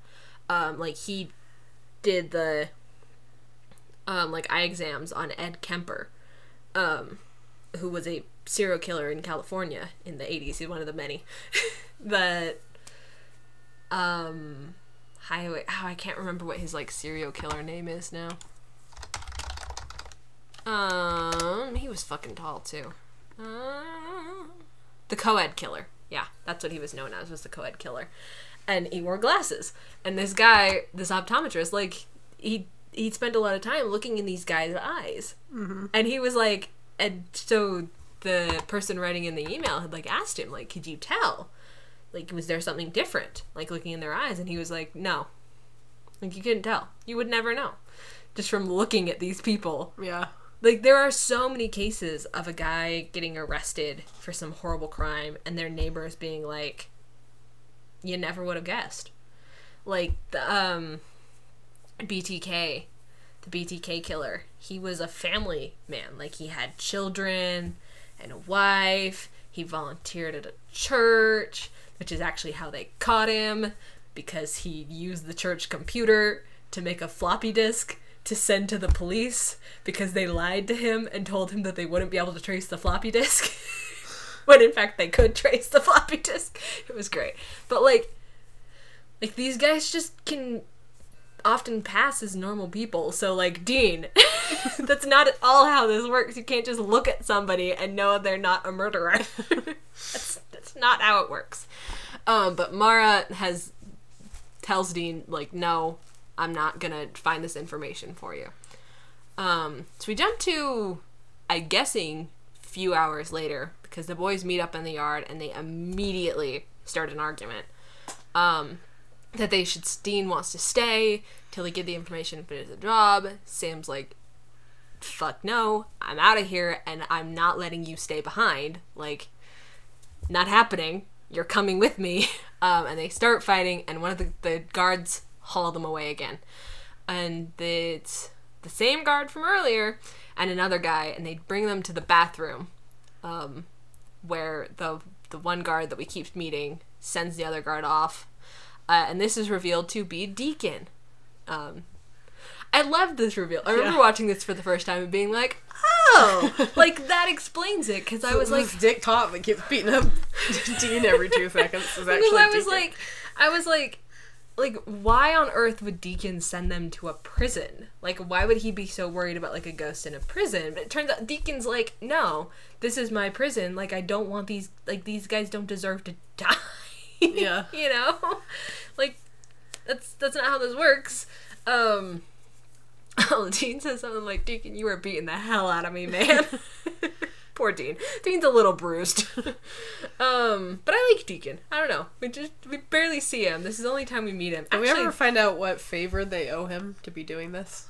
Um, like he did the um, like eye exams on Ed Kemper, um, who was a serial killer in California in the 80s. He's one of the many (laughs) but um, highway. Oh, I can't remember what his like serial killer name is now. Um, he was fucking tall too. Uh, the co-ed killer. Yeah, that's what he was known as. Was the co-ed killer, and he wore glasses. And this guy, this optometrist, like he he spent a lot of time looking in these guys' eyes, and he was like, and so the person writing in the email had like asked him, like, could you tell? Like, was there something different, like looking in their eyes? And he was like, no, like you couldn't tell. You would never know, just from looking at these people Yeah. like there are so many cases of a guy getting arrested for some horrible crime and their neighbors being like you never would have guessed like the um btk the btk killer he was a family man like he had children and a wife he volunteered at a church which is actually how they caught him because he used the church computer to make a floppy disk to send to the police because they lied to him and told him that they wouldn't be able to trace the floppy disk. (laughs) When in fact they could trace the floppy disk. It was great. But like like these guys just can often pass as normal people. So like dean (laughs) that's not at all how this works. You can't just look at somebody and know they're not a murderer. (laughs) That's that's not how it works. Um but mara has tells dean like no i'm not gonna find this information for you. Um so we jump to i guessing few hours later because the boys meet up in the yard and they immediately start an argument. Um that they should Dean wants to stay till they get the information and finish the job. Sam's like, fuck no, I'm out of here and I'm not letting you stay behind. Like, not happening. You're coming with me. (laughs) Um, and they start fighting, and one of the, the guards haul them away again. And it's the same guard from earlier and another guy, and they bring them to the bathroom um, where the the one guard that we keep meeting sends the other guard off, uh, and this is revealed to be Deacon. Um, I loved this reveal. I remember Yeah. watching this for the first time and being like, (laughs) "Oh, like that explains it." Because I was like, Dick Cop that keeps beating up (laughs) Dean every two seconds is (laughs) actually. I was Deacon. like, I was like, like why on earth would Deacon send them to a prison? Like, why would he be so worried about like a ghost in a prison? But it turns out Deacon's like, no, this is my prison. Like, I don't want these. Like, these guys don't deserve to die. Yeah. (laughs) you know, (laughs) like that's that's not how this works. Um. (laughs) Oh, Dean says something like, "Deacon, you were beating the hell out of me, man." Poor Dean. Dean's a little bruised. um, but I like Deacon. I don't know. We just we barely see him. This is the only time we meet him. Did we Actually, ever find out what favor they owe him to be doing this?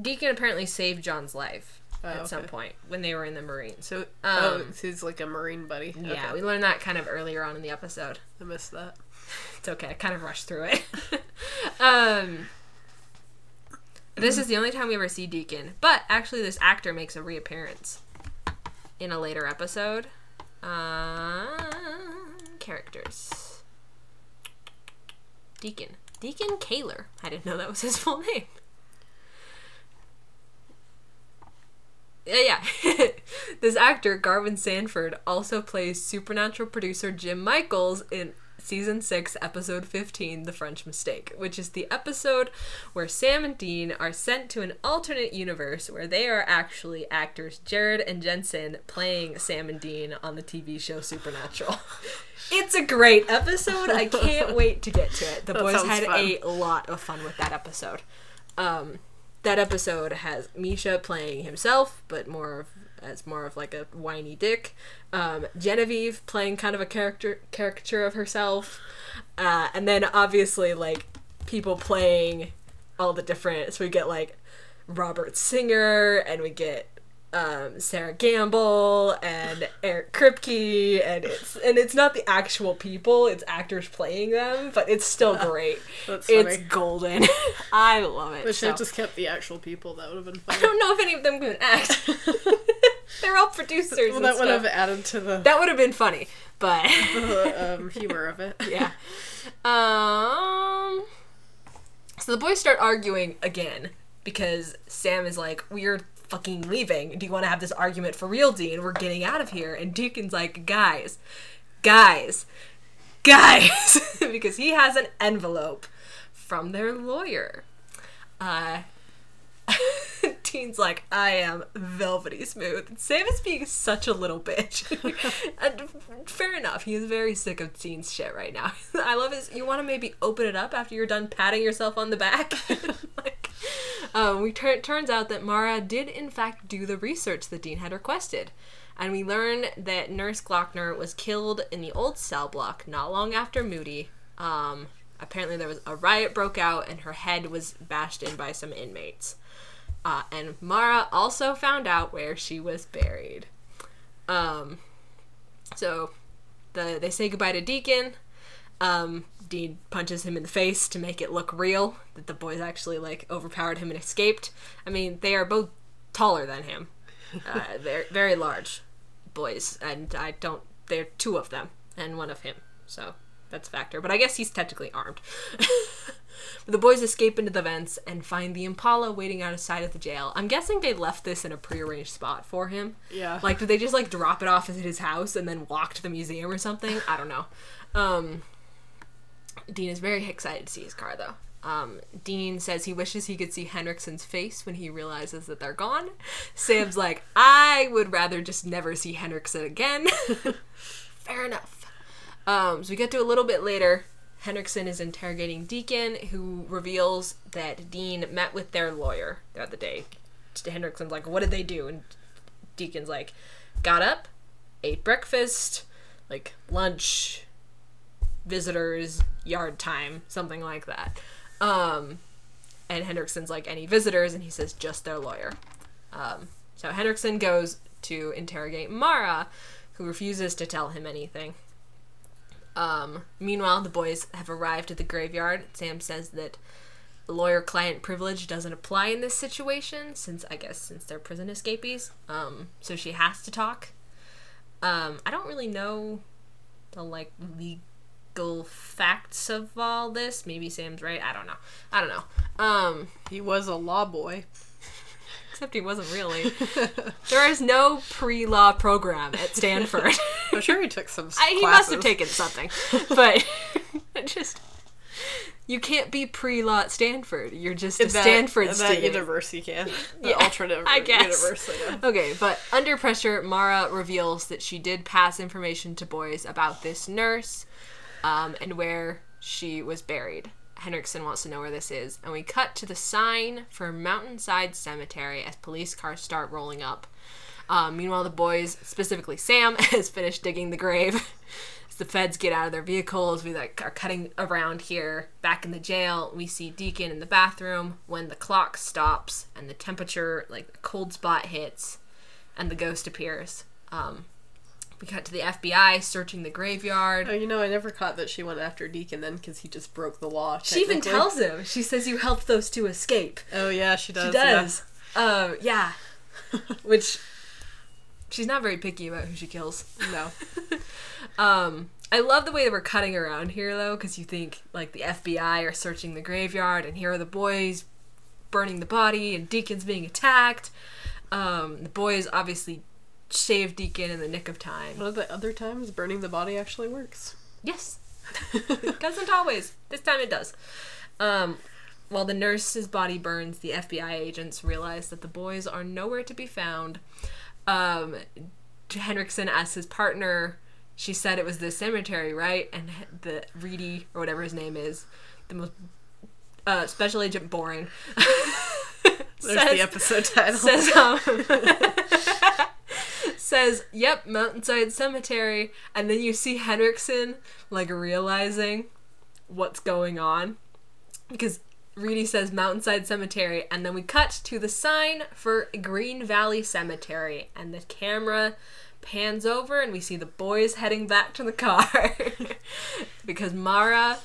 Deacon apparently saved John's life Oh, at some point when they were in the Marines. So, Um, oh, he's like a Marine buddy. Yeah, Okay. we learned that kind of earlier on in the episode. I missed that. (laughs) It's okay. I kind of rushed through it. (laughs) um, this is the only time we ever see Deacon, but actually, this actor makes a reappearance in a later episode. Um, characters. Deacon. Deacon Kaler. I didn't know that was his full name. Yeah, yeah. (laughs) this actor, Garwin Sanford, also plays supernatural producer Jim Michaels in season 6, episode 15, The French Mistake, which is the episode where Sam and Dean are sent to an alternate universe where they are actually actors Jared and Jensen playing Sam and Dean on the TV show Supernatural. (laughs) It's a great episode. I can't (laughs) wait to get to it. The That boys had fun. a lot of fun with that episode. Um, that episode has Misha playing himself, but more of as more of like a whiny dick. Um, Genevieve playing kind of a character caricature of herself, uh, and then obviously like people playing all the different. So we get like Robert Singer, and we get um, Sera Gamble and Eric Kripke, and it's and it's not the actual people; it's actors playing them, but it's still (laughs) great. It's golden. (laughs) I love it. Wish so. just kept the actual people. That would have been I don't know if any of them can act. (laughs) They're all producers. well, that would have added to the, that would have been funny, but the um, humor of it. yeah. Um. So the boys start arguing again because Sam is like, "We're fucking leaving. Do you want to have this argument for real, Dean? We're getting out of here." And Deacon's like, "Guys, guys, guys," (laughs) because he has an envelope from their lawyer. Uh, (laughs) Dean's like, I am velvety smooth. Sam is being such a little bitch. (laughs) and fair enough, he is very sick of Dean's shit right now. I love his. You want to maybe open it up after you're done patting yourself on the back. like, (laughs) um, we tur- turns out that Mara did in fact do the research that Dean had requested, and we learn that Nurse Glockner was killed in the old cell block not long after Moody. Um, apparently, there was a riot broke out, and her head was bashed in by some inmates. Uh, and Mara also found out where she was buried. Um, so the they say goodbye to Deacon. Um, Dean punches him in the face to make it look real that the boys actually like overpowered him and escaped. I mean, they are both taller than him. (laughs) Uh, they're very large boys, and I don't. They're two of them and one of him, so that's a factor. But I guess he's technically armed. (laughs) The boys escape into the vents and find the Impala waiting outside of the jail. I'm guessing they left this in a prearranged spot for him. Yeah. Like, did they just like drop it off at his house and then walk to the museum or something? I don't know. Um, Dean is very excited to see his car though. Um, Dean says he wishes he could see Henriksen's face when he realizes that they're gone. Sam's like, I would rather just never see Henriksen again. (laughs) Fair enough. Um, so we get to a little bit later. Henriksen is interrogating Deacon, who reveals that Dean met with their lawyer the other day. Henriksen's like, What did they do? And Deacon's like, Got up, ate breakfast, like lunch, visitors, yard time, something like that. Um, and Henriksen's like, Any visitors? And he says, Just their lawyer. Um, so Henriksen goes to interrogate Mara, who refuses to tell him anything. Um, meanwhile, the boys have arrived at the graveyard. Sam says that lawyer client privilege doesn't apply in this situation since I guess since they're prison escapees. Um, so she has to talk. Um, I don't really know the like legal facts of all this. Maybe Sam's right. I don't know. I don't know. Um, He was a law boy. except he wasn't really. (laughs) there is no pre-law program at Stanford. I'm sure he took some (laughs) I, he must have taken something, (laughs) but just you can't be pre-law at Stanford. You're just a That- Stanford that student. university can. The Yeah, alternate I guess. university. Okay, but under pressure, Mara reveals that she did pass information to boys about this nurse um, and where she was buried. Henriksen wants to know where this is, and we cut to the sign for Mountainside Cemetery as police cars start rolling up. Um, meanwhile, the boys, specifically Sam, (laughs) has finished digging the grave. As the feds get out of their vehicles, we like are cutting around here. Back in the jail, we see Deacon in the bathroom when the clock stops and the temperature, like the cold spot hits, and the ghost appears. Um, we cut to the FBI searching the graveyard. Oh, you know, I never caught that she went after Deacon then because he just broke the law. She even tells him. She says, "You helped those two escape." Oh yeah, she does. She does. Um, yeah. (laughs) Which she's not very picky about who she kills. No. (laughs) Um, I love the way that we're cutting around here though, because you think like the FBI are searching the graveyard, and here are the boys burning the body, and Deacon's being attacked. Um, the boys obviously save Deacon in the nick of time. One of the other times, burning the body actually works. Yes. (laughs) Doesn't always. This time it does. Um, while the nurse's body burns, the FBI agents realize that the boys are nowhere to be found. Um, Henriksen asks his partner, she said it was the cemetery, right? And the Reidy, or whatever his name is, the most uh, special agent boring. (laughs) There's says- the episode title. says um, (laughs) says yep mountainside cemetery and then you see henriksen like realizing what's going on because Reidy says mountainside cemetery and then we cut to the sign for green valley cemetery and the camera pans over and we see the boys heading back to the car (laughs) because mara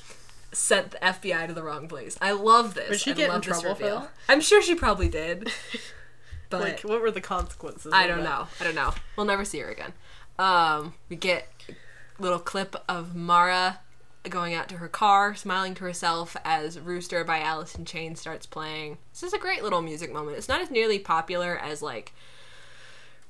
sent the FBI to the wrong place. I love this. Would she I get in love this trouble for that? I'm sure she probably did. (laughs) But like, what were the consequences? I don't know. I don't know. We'll never see her again. Um, we get a little clip of Mara going out to her car, smiling to herself as Rooster by Alice in Chains starts playing. This is a great little music moment. It's not as nearly popular as like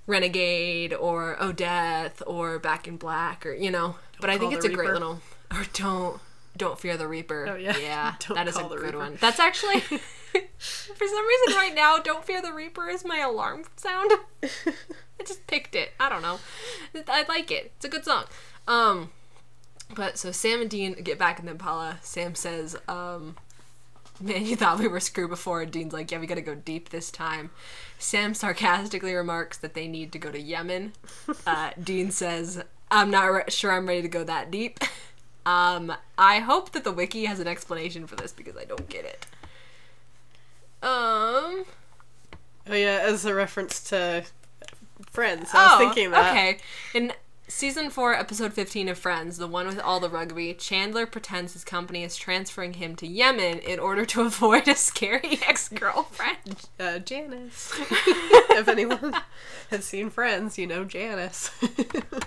Renegade or Oh Death or Back in Black or you know, but I think it's a great little or don't Don't Fear the Reaper. Oh, yeah. Yeah, (laughs) that is a good Reaper. one. That's actually, (laughs) for some reason, right now, Don't Fear the Reaper is my alarm sound. (laughs) I just picked it. I don't know. I like it. It's a good song. Um, but so Sam and Dean get back in the Impala. Sam says, um, Man, you thought we were screwed before. And Dean's like, Yeah, we gotta go deep this time. Sam sarcastically remarks that they need to go to Yemen. Uh, Dean says, I'm not re- sure I'm ready to go that deep. Um, I hope that the wiki has an explanation for this because I don't get it. Um. Oh yeah, as a reference to Friends. I was thinking that. Oh, Okay. In season 4, episode 15 of Friends, the one with all the rugby, Chandler pretends his company is transferring him to Yemen in order to (laughs) avoid a scary ex girlfriend. Uh, Janice. (laughs) if anyone has seen Friends, you know Janice. (laughs)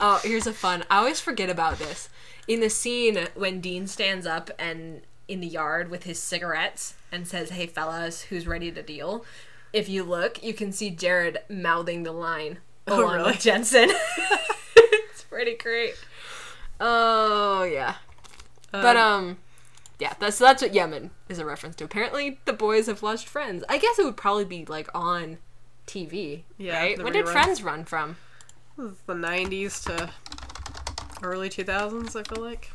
Oh, here's a fun. I always forget about this. In the scene when Dean stands up and in the yard with his cigarettes and says, "Hey fellas, who's ready to deal?" If you look, you can see Jared mouthing the line Oh, along really? with Jensen. Pretty great. Oh yeah. But um yeah, that's that's what Yemen is a reference to. Apparently the boys have watched Friends. I guess it would probably be like on TV. Yeah, Right? When did. Friends run from? the 90s to early 2000s, I feel like.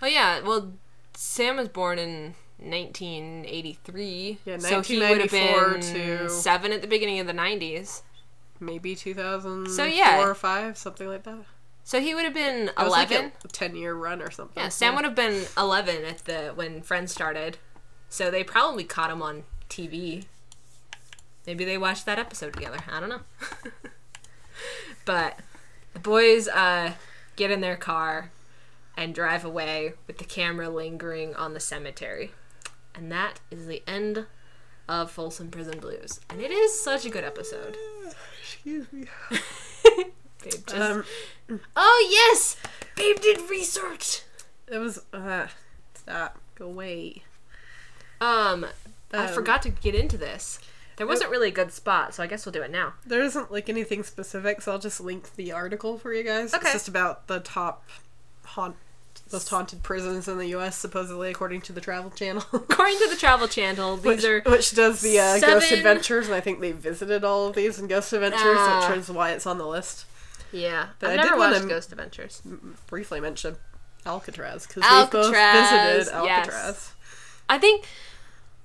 Oh yeah, well, Sam was born in 1983. Yeah, so he would have 1994 been to- seven at the beginning of the 90s. Maybe 2004 So, yeah. or 5, something like that. So he would have been was like 11. a 10 year run or something. yeah, Sam would have been 11 at the when Friends started. So they probably caught him on TV. Maybe they watched that episode together. I don't know. (laughs) but the boys uh, get in their car and drive away with the camera lingering on the cemetery. And that is the end of Folsom Prison Blues. And it is such a good episode. (sighs) Excuse me. (laughs) Babe just- Um, oh, yes! Babe did research! it was. Uh, stop. Go away. Um, I Um, forgot to get into this. There wasn't really a good spot, so I guess we'll do it now. There isn't like anything specific, so I'll just link the article for you guys. Okay. It's just about the top haunt, most haunted prisons in the U.S. supposedly, according to the Travel Channel, (laughs) According to the Travel Channel, these which, are which does the uh, Ghost seven- Adventures, and I think they visited all of these in Ghost Adventures, Ah. which is why it's on the list. Yeah. But I've I never watched Ghost Adventures. Briefly mention Alcatraz because they both visited Alcatraz. I think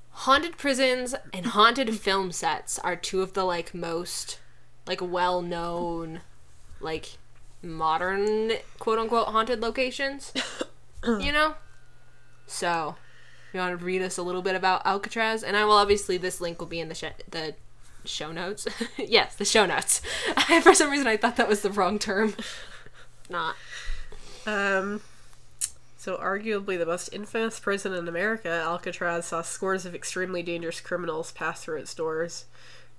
haunted prisons and haunted (laughs) film sets are two of the like most like well known like modern quote unquote haunted locations. (coughs) you know? So you want to read us a little bit about Alcatraz? And I will obviously this link will be in the sh- the show notes. (laughs) yes, the show notes. (laughs) For some reason I thought that was the wrong term. (laughs) Not. Um, so, arguably the most infamous prison in America, Alcatraz saw scores of extremely dangerous criminals pass through its doors.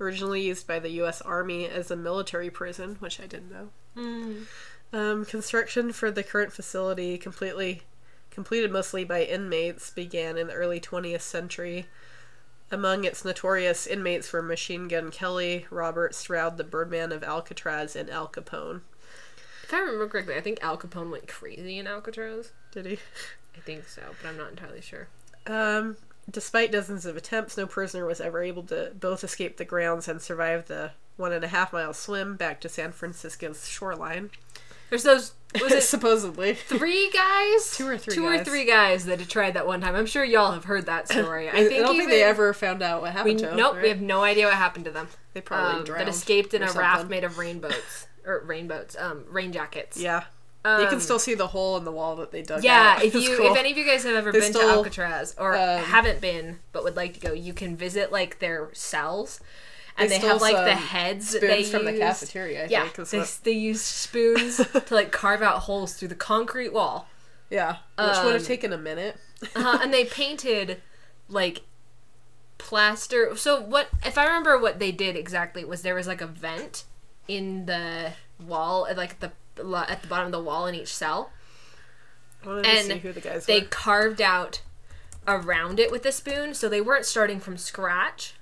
Originally used by the U.S. Army as a military prison, which I didn't know. Um, construction for the current facility, completely completed mostly by inmates, began in the early 20th century. Among its notorious inmates were Machine Gun Kelly, Robert Stroud, the Birdman of Alcatraz, and Al Capone. If I remember correctly, I think Al Capone went crazy in Alcatraz. Did he? I think so, but I'm not entirely sure. Um, despite dozens of attempts, no prisoner was ever able to both escape the grounds and survive the one and a half mile swim back to San Francisco's shoreline. There's those was it (laughs) Supposedly. three guys? Two or three Two or guys. three guys that had tried that one time. I'm sure y'all have heard that story. (laughs) I I, think don't think they ever found out what we, happened to them. nope, right? we have no idea what happened to them. They probably Um, drowned. that escaped in or a raft made of rainboats or rainboats, um, rain jackets. Yeah. um, you can still see the hole in the wall that they dug Yeah, out. (laughs) if you cool. if any of you guys have ever They been to Alcatraz or um, haven't been but would like to go, you can visit like their cells, and They they, have like the heads spoons from the cafeteria, I yeah, think, they, what- they use spoons (laughs) to like carve out holes through the concrete wall, Yeah. Which would have um, taken a minute. uh, and they painted like plaster. So what? If I remember what they did exactly was there was like a vent in the wall, at like the at the bottom of the wall in each cell. I wanted to and see who the guys they were. carved out around it with a spoon so they weren't starting from scratch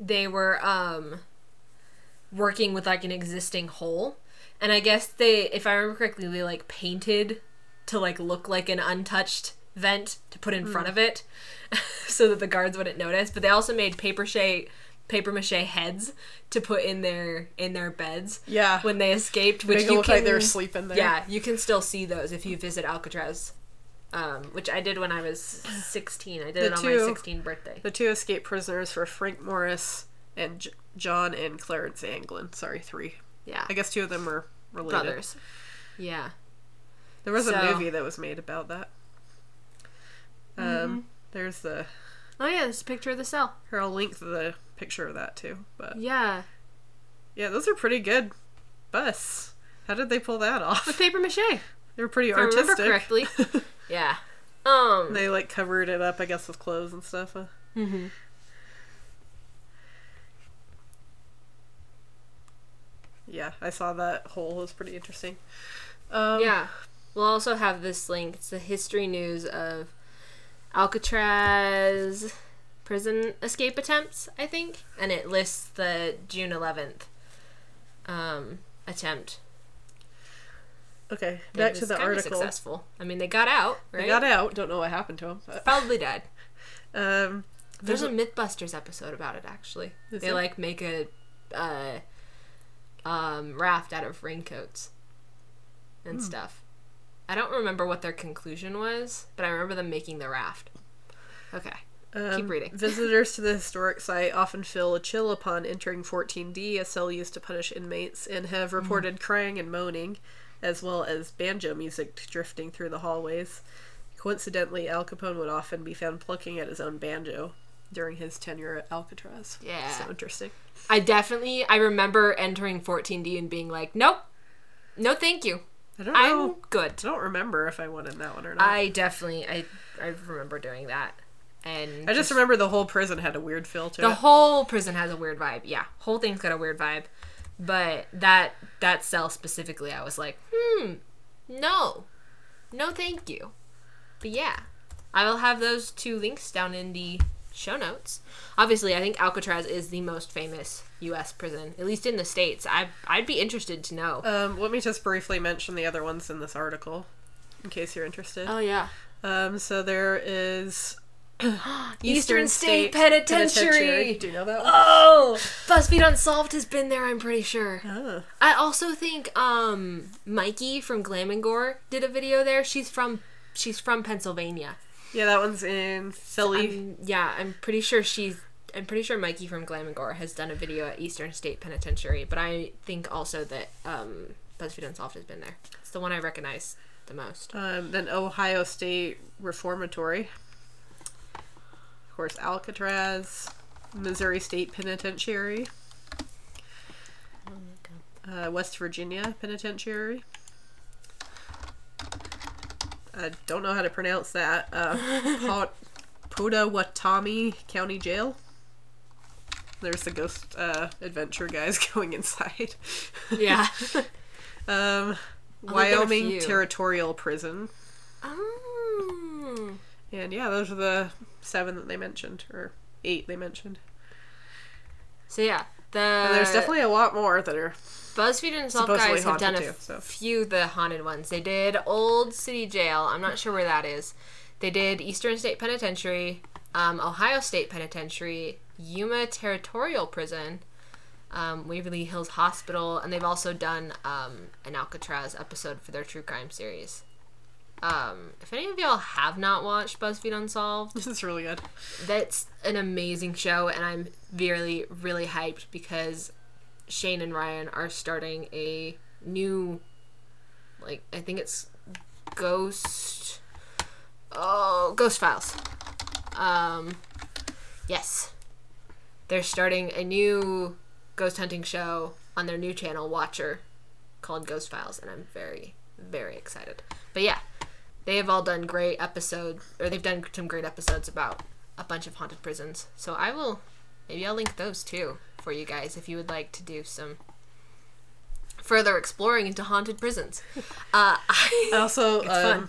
they were um working with like an existing hole and i guess they if i remember correctly they like painted to like look like an untouched vent to put in front of it (laughs) so that the guards wouldn't notice. But they also made paper mache paper mache heads to put in their in their beds Yeah. when they escaped, which Make it you look can like they were sleeping there. Yeah, you can still see those if you visit Alcatraz. Um, which I did when I was 16. I did The it on my two- 16th birthday. The two escape prisoners were Frank Morris and J- John and Clarence Anglin. Sorry, three. Yeah. I guess two of them were related. brothers. Yeah. There was a movie that was made about that. Um, Mm-hmm. there's the. Oh yeah, this a picture of the cell. Here, I'll link the picture of that too. But Yeah. yeah, those are pretty good busts. How did they pull that (laughs) off? With paper mache. If They were pretty artistic. correctly. (laughs) Yeah. Um they like covered it up, I guess, with clothes and stuff. Huh? mhm. Yeah, I saw that hole. It was pretty interesting. Um, Yeah. We'll also have this link. It's the history news of Alcatraz prison escape attempts, I think. And it lists the June 11th um, attempt. Okay, back to the article. successful. I mean, they got out, right? They got out. Don't know what happened to them. But, Probably died. (laughs) um, There's There's a MythBusters episode about it, actually. Is they, there? like, make a uh, um, raft out of raincoats and Hmm. stuff. I don't remember what their conclusion was, but I remember them making the raft. Okay. Um, Keep reading. (laughs) visitors to the historic site often feel a chill upon entering 14D, a cell used to punish inmates, and have Mm-hmm. reported crying and moaning, as well as banjo music drifting through the hallways. Coincidentally, Al Capone would often be found plucking at his own banjo during his tenure at Alcatraz. Yeah. So interesting. I definitely I remember entering 14D and being like, "Nope. No, thank you. I don't I'm know. good." I don't remember if I went in that one or not. I definitely I I remember doing that. And I just remember the whole prison had a weird feel to the it. whole prison has a weird vibe. Yeah, whole thing's got a weird vibe. But that that cell specifically, I was like, hmm, no, no, thank you. But yeah, I will have those two links down in the show notes. Obviously, I think Alcatraz is the most famous U.S. prison, at least in the states. I I'd be interested to know. Um, let me just briefly mention the other ones in this article, in case you're interested. oh yeah, Um, so there is (clears throat) Eastern State Penitentiary. Do you know that one? Oh, BuzzFeed Unsolved has been there. I'm pretty sure. Oh. I also think um Mykie from Glam and Gore did a video there. She's from she's from Pennsylvania. Yeah, that one's in Philly. Um, yeah, I'm pretty sure she's I'm pretty sure Mykie from Glam and Gore has done a video at Eastern State Penitentiary, but I think also that um BuzzFeed Unsolved has been there. It's the one I recognize the most. Um, then Ohio State Reformatory. Of course, Alcatraz, Missouri State Penitentiary, uh, West Virginia Penitentiary. I don't know how to pronounce that. Uh, (laughs) Pottawattamie County Jail. There's the ghost uh, adventure guys (laughs) going inside. Yeah. (laughs) um, Wyoming. Territorial Prison. oh. And yeah, those are the seven that they mentioned, or eight they mentioned. So yeah, the And there's definitely a lot more that are. BuzzFeed and Supposedly guys have done a too, so. few of the haunted ones. They did Old City Jail. I'm not sure where that is. They did Eastern State Penitentiary, um, Ohio State Penitentiary, Yuma Territorial Prison, um, Waverly Hills Hospital, and they've also done um, an Alcatraz episode for their true crime series. Um, if any of y'all have not watched BuzzFeed Unsolved, This is really good. that's an amazing show, and I'm really, really hyped because Shane and Ryan are starting a new, like, I think it's Ghost. Oh, Ghost Files. Um, yes. They're starting a new ghost hunting show on their new channel, Watcher, called Ghost Files, and I'm very, very excited. But yeah, they have all done great episodes, or they've done some great episodes about a bunch of haunted prisons. So I will, maybe I'll link those too for you guys if you would like to do some further exploring into haunted prisons. (laughs) Uh, I, Also, (laughs) um,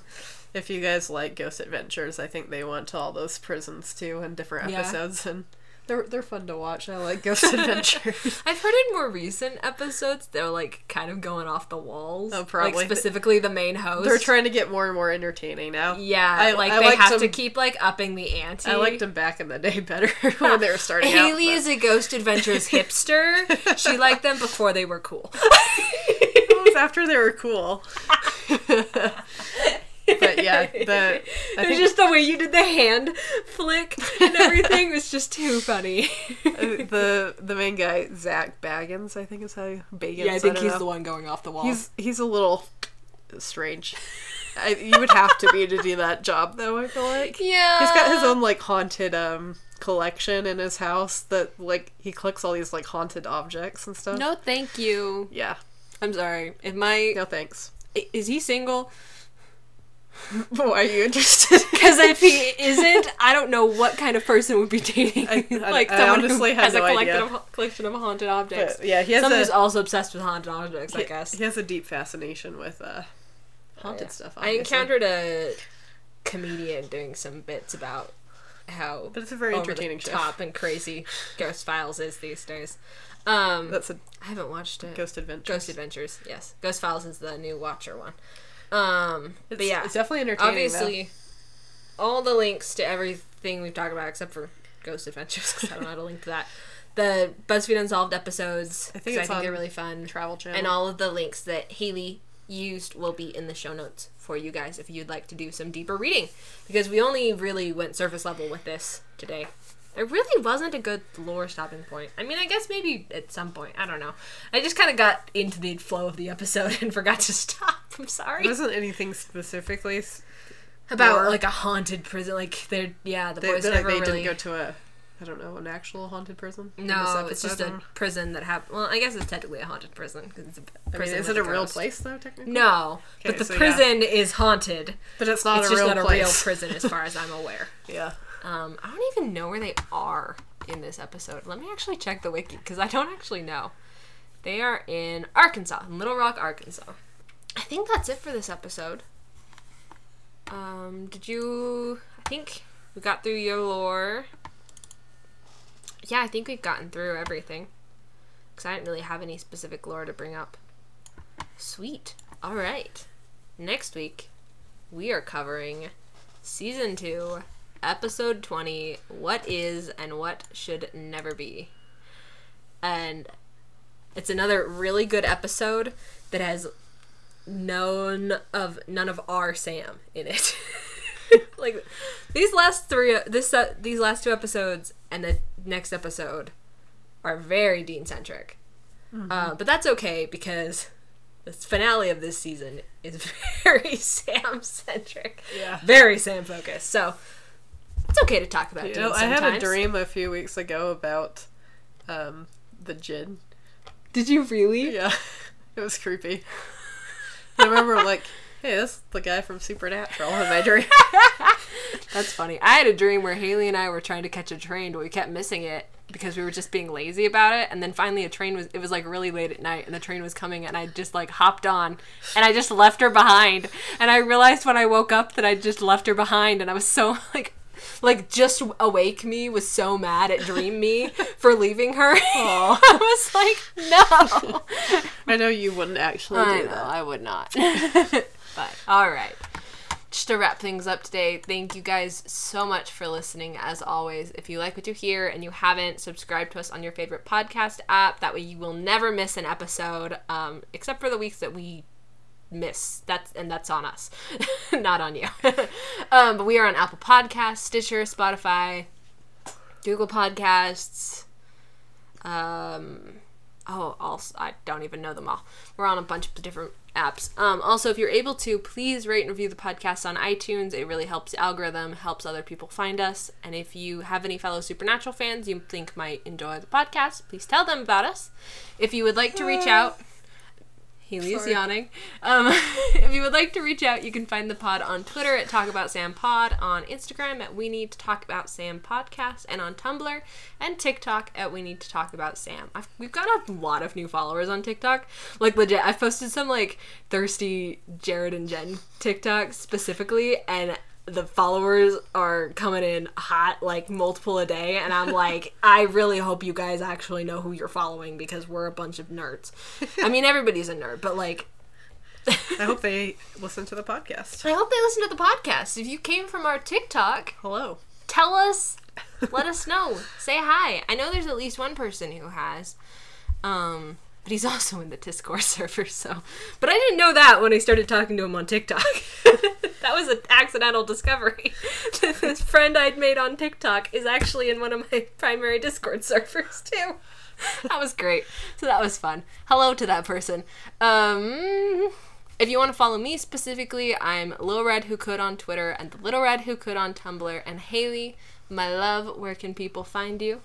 if you guys like Ghost Adventures, I think they went to all those prisons too in different Yeah. episodes, and They're they're fun to watch. I like Ghost (laughs) Adventures. I've heard in more recent episodes they're like kind of going off the walls. Oh, probably. Like specifically the main host. They're trying to get more and more entertaining now. Yeah, I- like I they have to keep like upping the ante. I liked them back in the day better (laughs) when they were (laughs) starting. Haley but- is a Ghost Adventures hipster. she liked them before they were cool. It was after they were cool. But yeah, (laughs) the I think just the way you did the hand flick and everything was just too (laughs) funny. the the main guy Zak Baggins, I think is how you Bagans. yeah, I think don't he's know. the one going off the wall. He's he's a little strange. I, you would have to be to do that job, though. I feel like yeah. he's got his own like haunted um collection in his house that like he collects all these like haunted objects and stuff. No, thank you. Yeah. I'm sorry. If my No thanks. is he single? (laughs) Why are you interested? (laughs) Because if he isn't, I don't know what kind of person would be dating I- I- (laughs) like I someone honestly who has no a collection of, collection of haunted objects. But, yeah, he has Someone a who's also obsessed with haunted objects, I guess. he has a deep fascination with uh haunted Yeah. stuff. I encountered a comedian doing some bits about how But it's a very entertaining show. top and crazy Ghost Files is these days. Um, That's a I haven't watched it. Ghost Adventures. Ghost Adventures, yes. Ghost Files is the new Watcher one. Um, but yeah, it's definitely entertaining. obviously, all the links to everything we've talked about except for Ghost Adventures because I don't know how to link to that. The BuzzFeed Unsolved episodes, I think it's I think they're really fun. Travel Channel. And all of the links that Haley used will be in the show notes for you guys if you'd like to do some deeper reading. Because we only really went surface level with this today. There really wasn't a good lore stopping point. I mean, I guess maybe at some point. I don't know. I just kind of got into the flow of the episode (laughs) and forgot to stop. I'm sorry. It wasn't anything specifically. s- About like a haunted prison. Like, they're, yeah, the They, boys they, never they really. didn't go to a, I don't know, an actual haunted prison. no, it's just a prison that happened. Well, I guess it's technically a haunted prison because it's a I mean, prison. is it a real place though? Technically, No, but the so yeah. prison is haunted. but it's not it's a just real not place. a real prison as far as I'm (laughs) aware. yeah. Um, I don't even know where they are in this episode. Let me actually check the wiki because I don't actually know. They are in Arkansas, Little Rock, Arkansas. I think that's it for this episode. Um, did you? I think we got through your lore. Yeah, I think we've gotten through everything. Because I didn't really have any specific lore to bring up. Sweet. All right. Next week, we are covering season 2, episode 20 What is and what should never be. And it's another really good episode that has none of none of our Sam in it. (laughs) like these last three this uh, these last two episodes and the next episode are very Dean centric. Uh, but that's okay because the finale of this season is (laughs) very Sam centric. Yeah. Very Sam focused. So it's okay to talk about You know, I had a dream a few weeks ago about um, the Djinn. Did you really? Yeah, (laughs) it was creepy. I remember like, hey, this is the guy from Supernatural in my dream. (laughs) That's funny. I had a dream where Haley and I were trying to catch a train, but we kept missing it because we were just being lazy about it. And then finally, a train was. It was like really late at night, and the train was coming, and I just like hopped on, and I just left her behind. And I realized when I woke up that I just left her behind, and I was so (laughs) like. Like just awake me was so mad at dream me for leaving her. (laughs) I was like, no. I know you wouldn't actually I do know, that. I would not. (laughs) but all right. Just to wrap things up today, thank you guys so much for listening. As always, if you like what you hear and you haven't, subscribe to us on your favorite podcast app. That way, you will never miss an episode, um, except for the weeks that we miss. That's and that's on us, (laughs) not on you. (laughs) um, but we are on Apple Podcasts, Stitcher, Spotify, Google Podcasts. Um, oh, also, I don't even know them all. We're on a bunch of different apps. Um, also, if you're able to, please rate and review the podcast on iTunes. It really helps the algorithm, helps other people find us. And if you have any fellow Supernatural fans you think might enjoy the podcast, please tell them about us. If you would like to reach out, Haley is yawning. Um, (laughs) if you would like to reach out, you can find the pod on Twitter at Talk About Sam Pod, on Instagram at We Need to Talk About Sam Podcast, and on Tumblr and TikTok at We Need to Talk About Sam. I've, we've got a lot of new followers on TikTok. Like legit, I've posted some like thirsty Jared and Jen TikToks specifically, and the followers are coming in hot, like multiple a day, and I'm like, (laughs) I really hope you guys actually know who you're following because we're a bunch of nerds. I mean, everybody's a nerd, but like, I hope they (laughs) listen to the podcast. I hope they listen to the podcast. If you came from our TikTok, Hello. tell us, let (laughs) us know, say hi. I know there's at least one person who has, um, but he's also in the Discord (laughs) server. So, but I didn't know that when I started talking to him on TikTok. (laughs) that was an accidental discovery. (laughs) this friend I'd made on TikTok is actually in one of my primary Discord servers too. That was great. So that was fun. Hello to that person. Um. If you want to follow me specifically, I'm Lil Red Who Could on Twitter and the Little Red Who Could on Tumblr. And Haley, my love, where can people find you?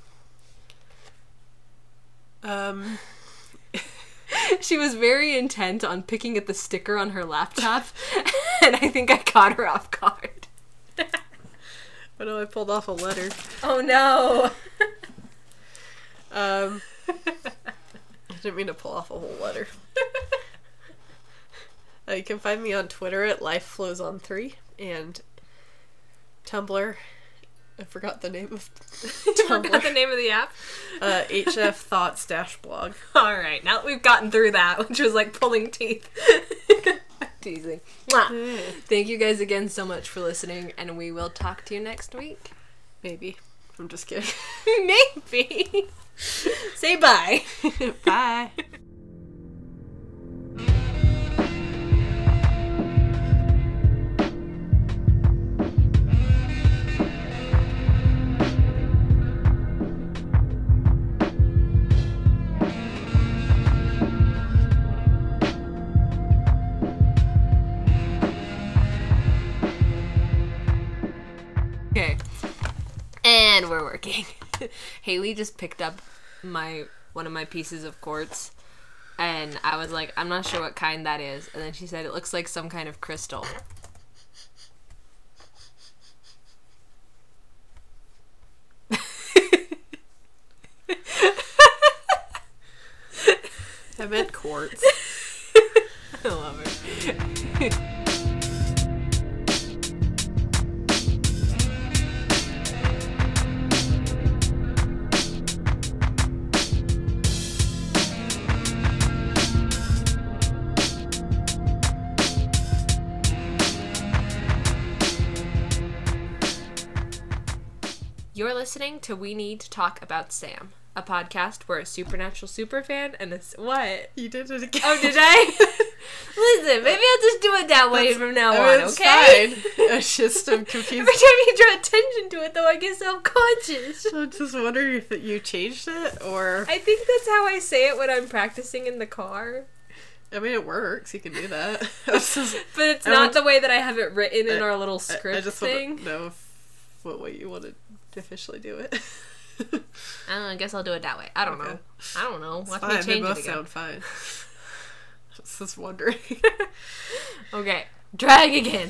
Um, (laughs) She was very intent on picking at the sticker on her laptop, (laughs) and I think I caught her off guard. (laughs) but no, I pulled off a letter. Oh no! Um, I didn't mean to pull off a whole letter. Uh, you can find me on Twitter at Life Flows on Three and Tumblr. I forgot the name of (laughs) Forgot the name of the app. Uh, HF Thoughts Dash Blog. (laughs) All right, now that we've gotten through that, (laughs) which was like pulling teeth. Teasing. Mwah. Thank you guys again so much for listening, and we will talk to you next week. Maybe. I'm just kidding. Maybe. Say bye. Bye. And. (laughs) Haley just picked up my one of my pieces of quartz and I was like, I'm not sure what kind that is. And then she said it looks like some kind of crystal. I meant quartz. (laughs) I love it. (laughs) You're listening to We Need to Talk About Sam, a podcast where a supernatural superfan and a what? You did it again. Oh, did I? (laughs) Listen, maybe I'll just do it that way from now I on, mean, it's okay? fine. (laughs) I just am confused. Every time you draw attention to it, though, I get self-conscious. I'm just wondering if you changed it or. I think that's how I say it when I'm practicing in the car. I mean, it works. You can do that. (laughs) Just- But it's I not the way that I have it written in I- our little script I just thing. know if, what way you want to officially do it. (laughs) I don't know, I guess I'll do it that way. I don't Okay. know. I don't know. Watch fine. me They change both it again. sound fine. (laughs) just, just wondering. (laughs) Okay, drag again.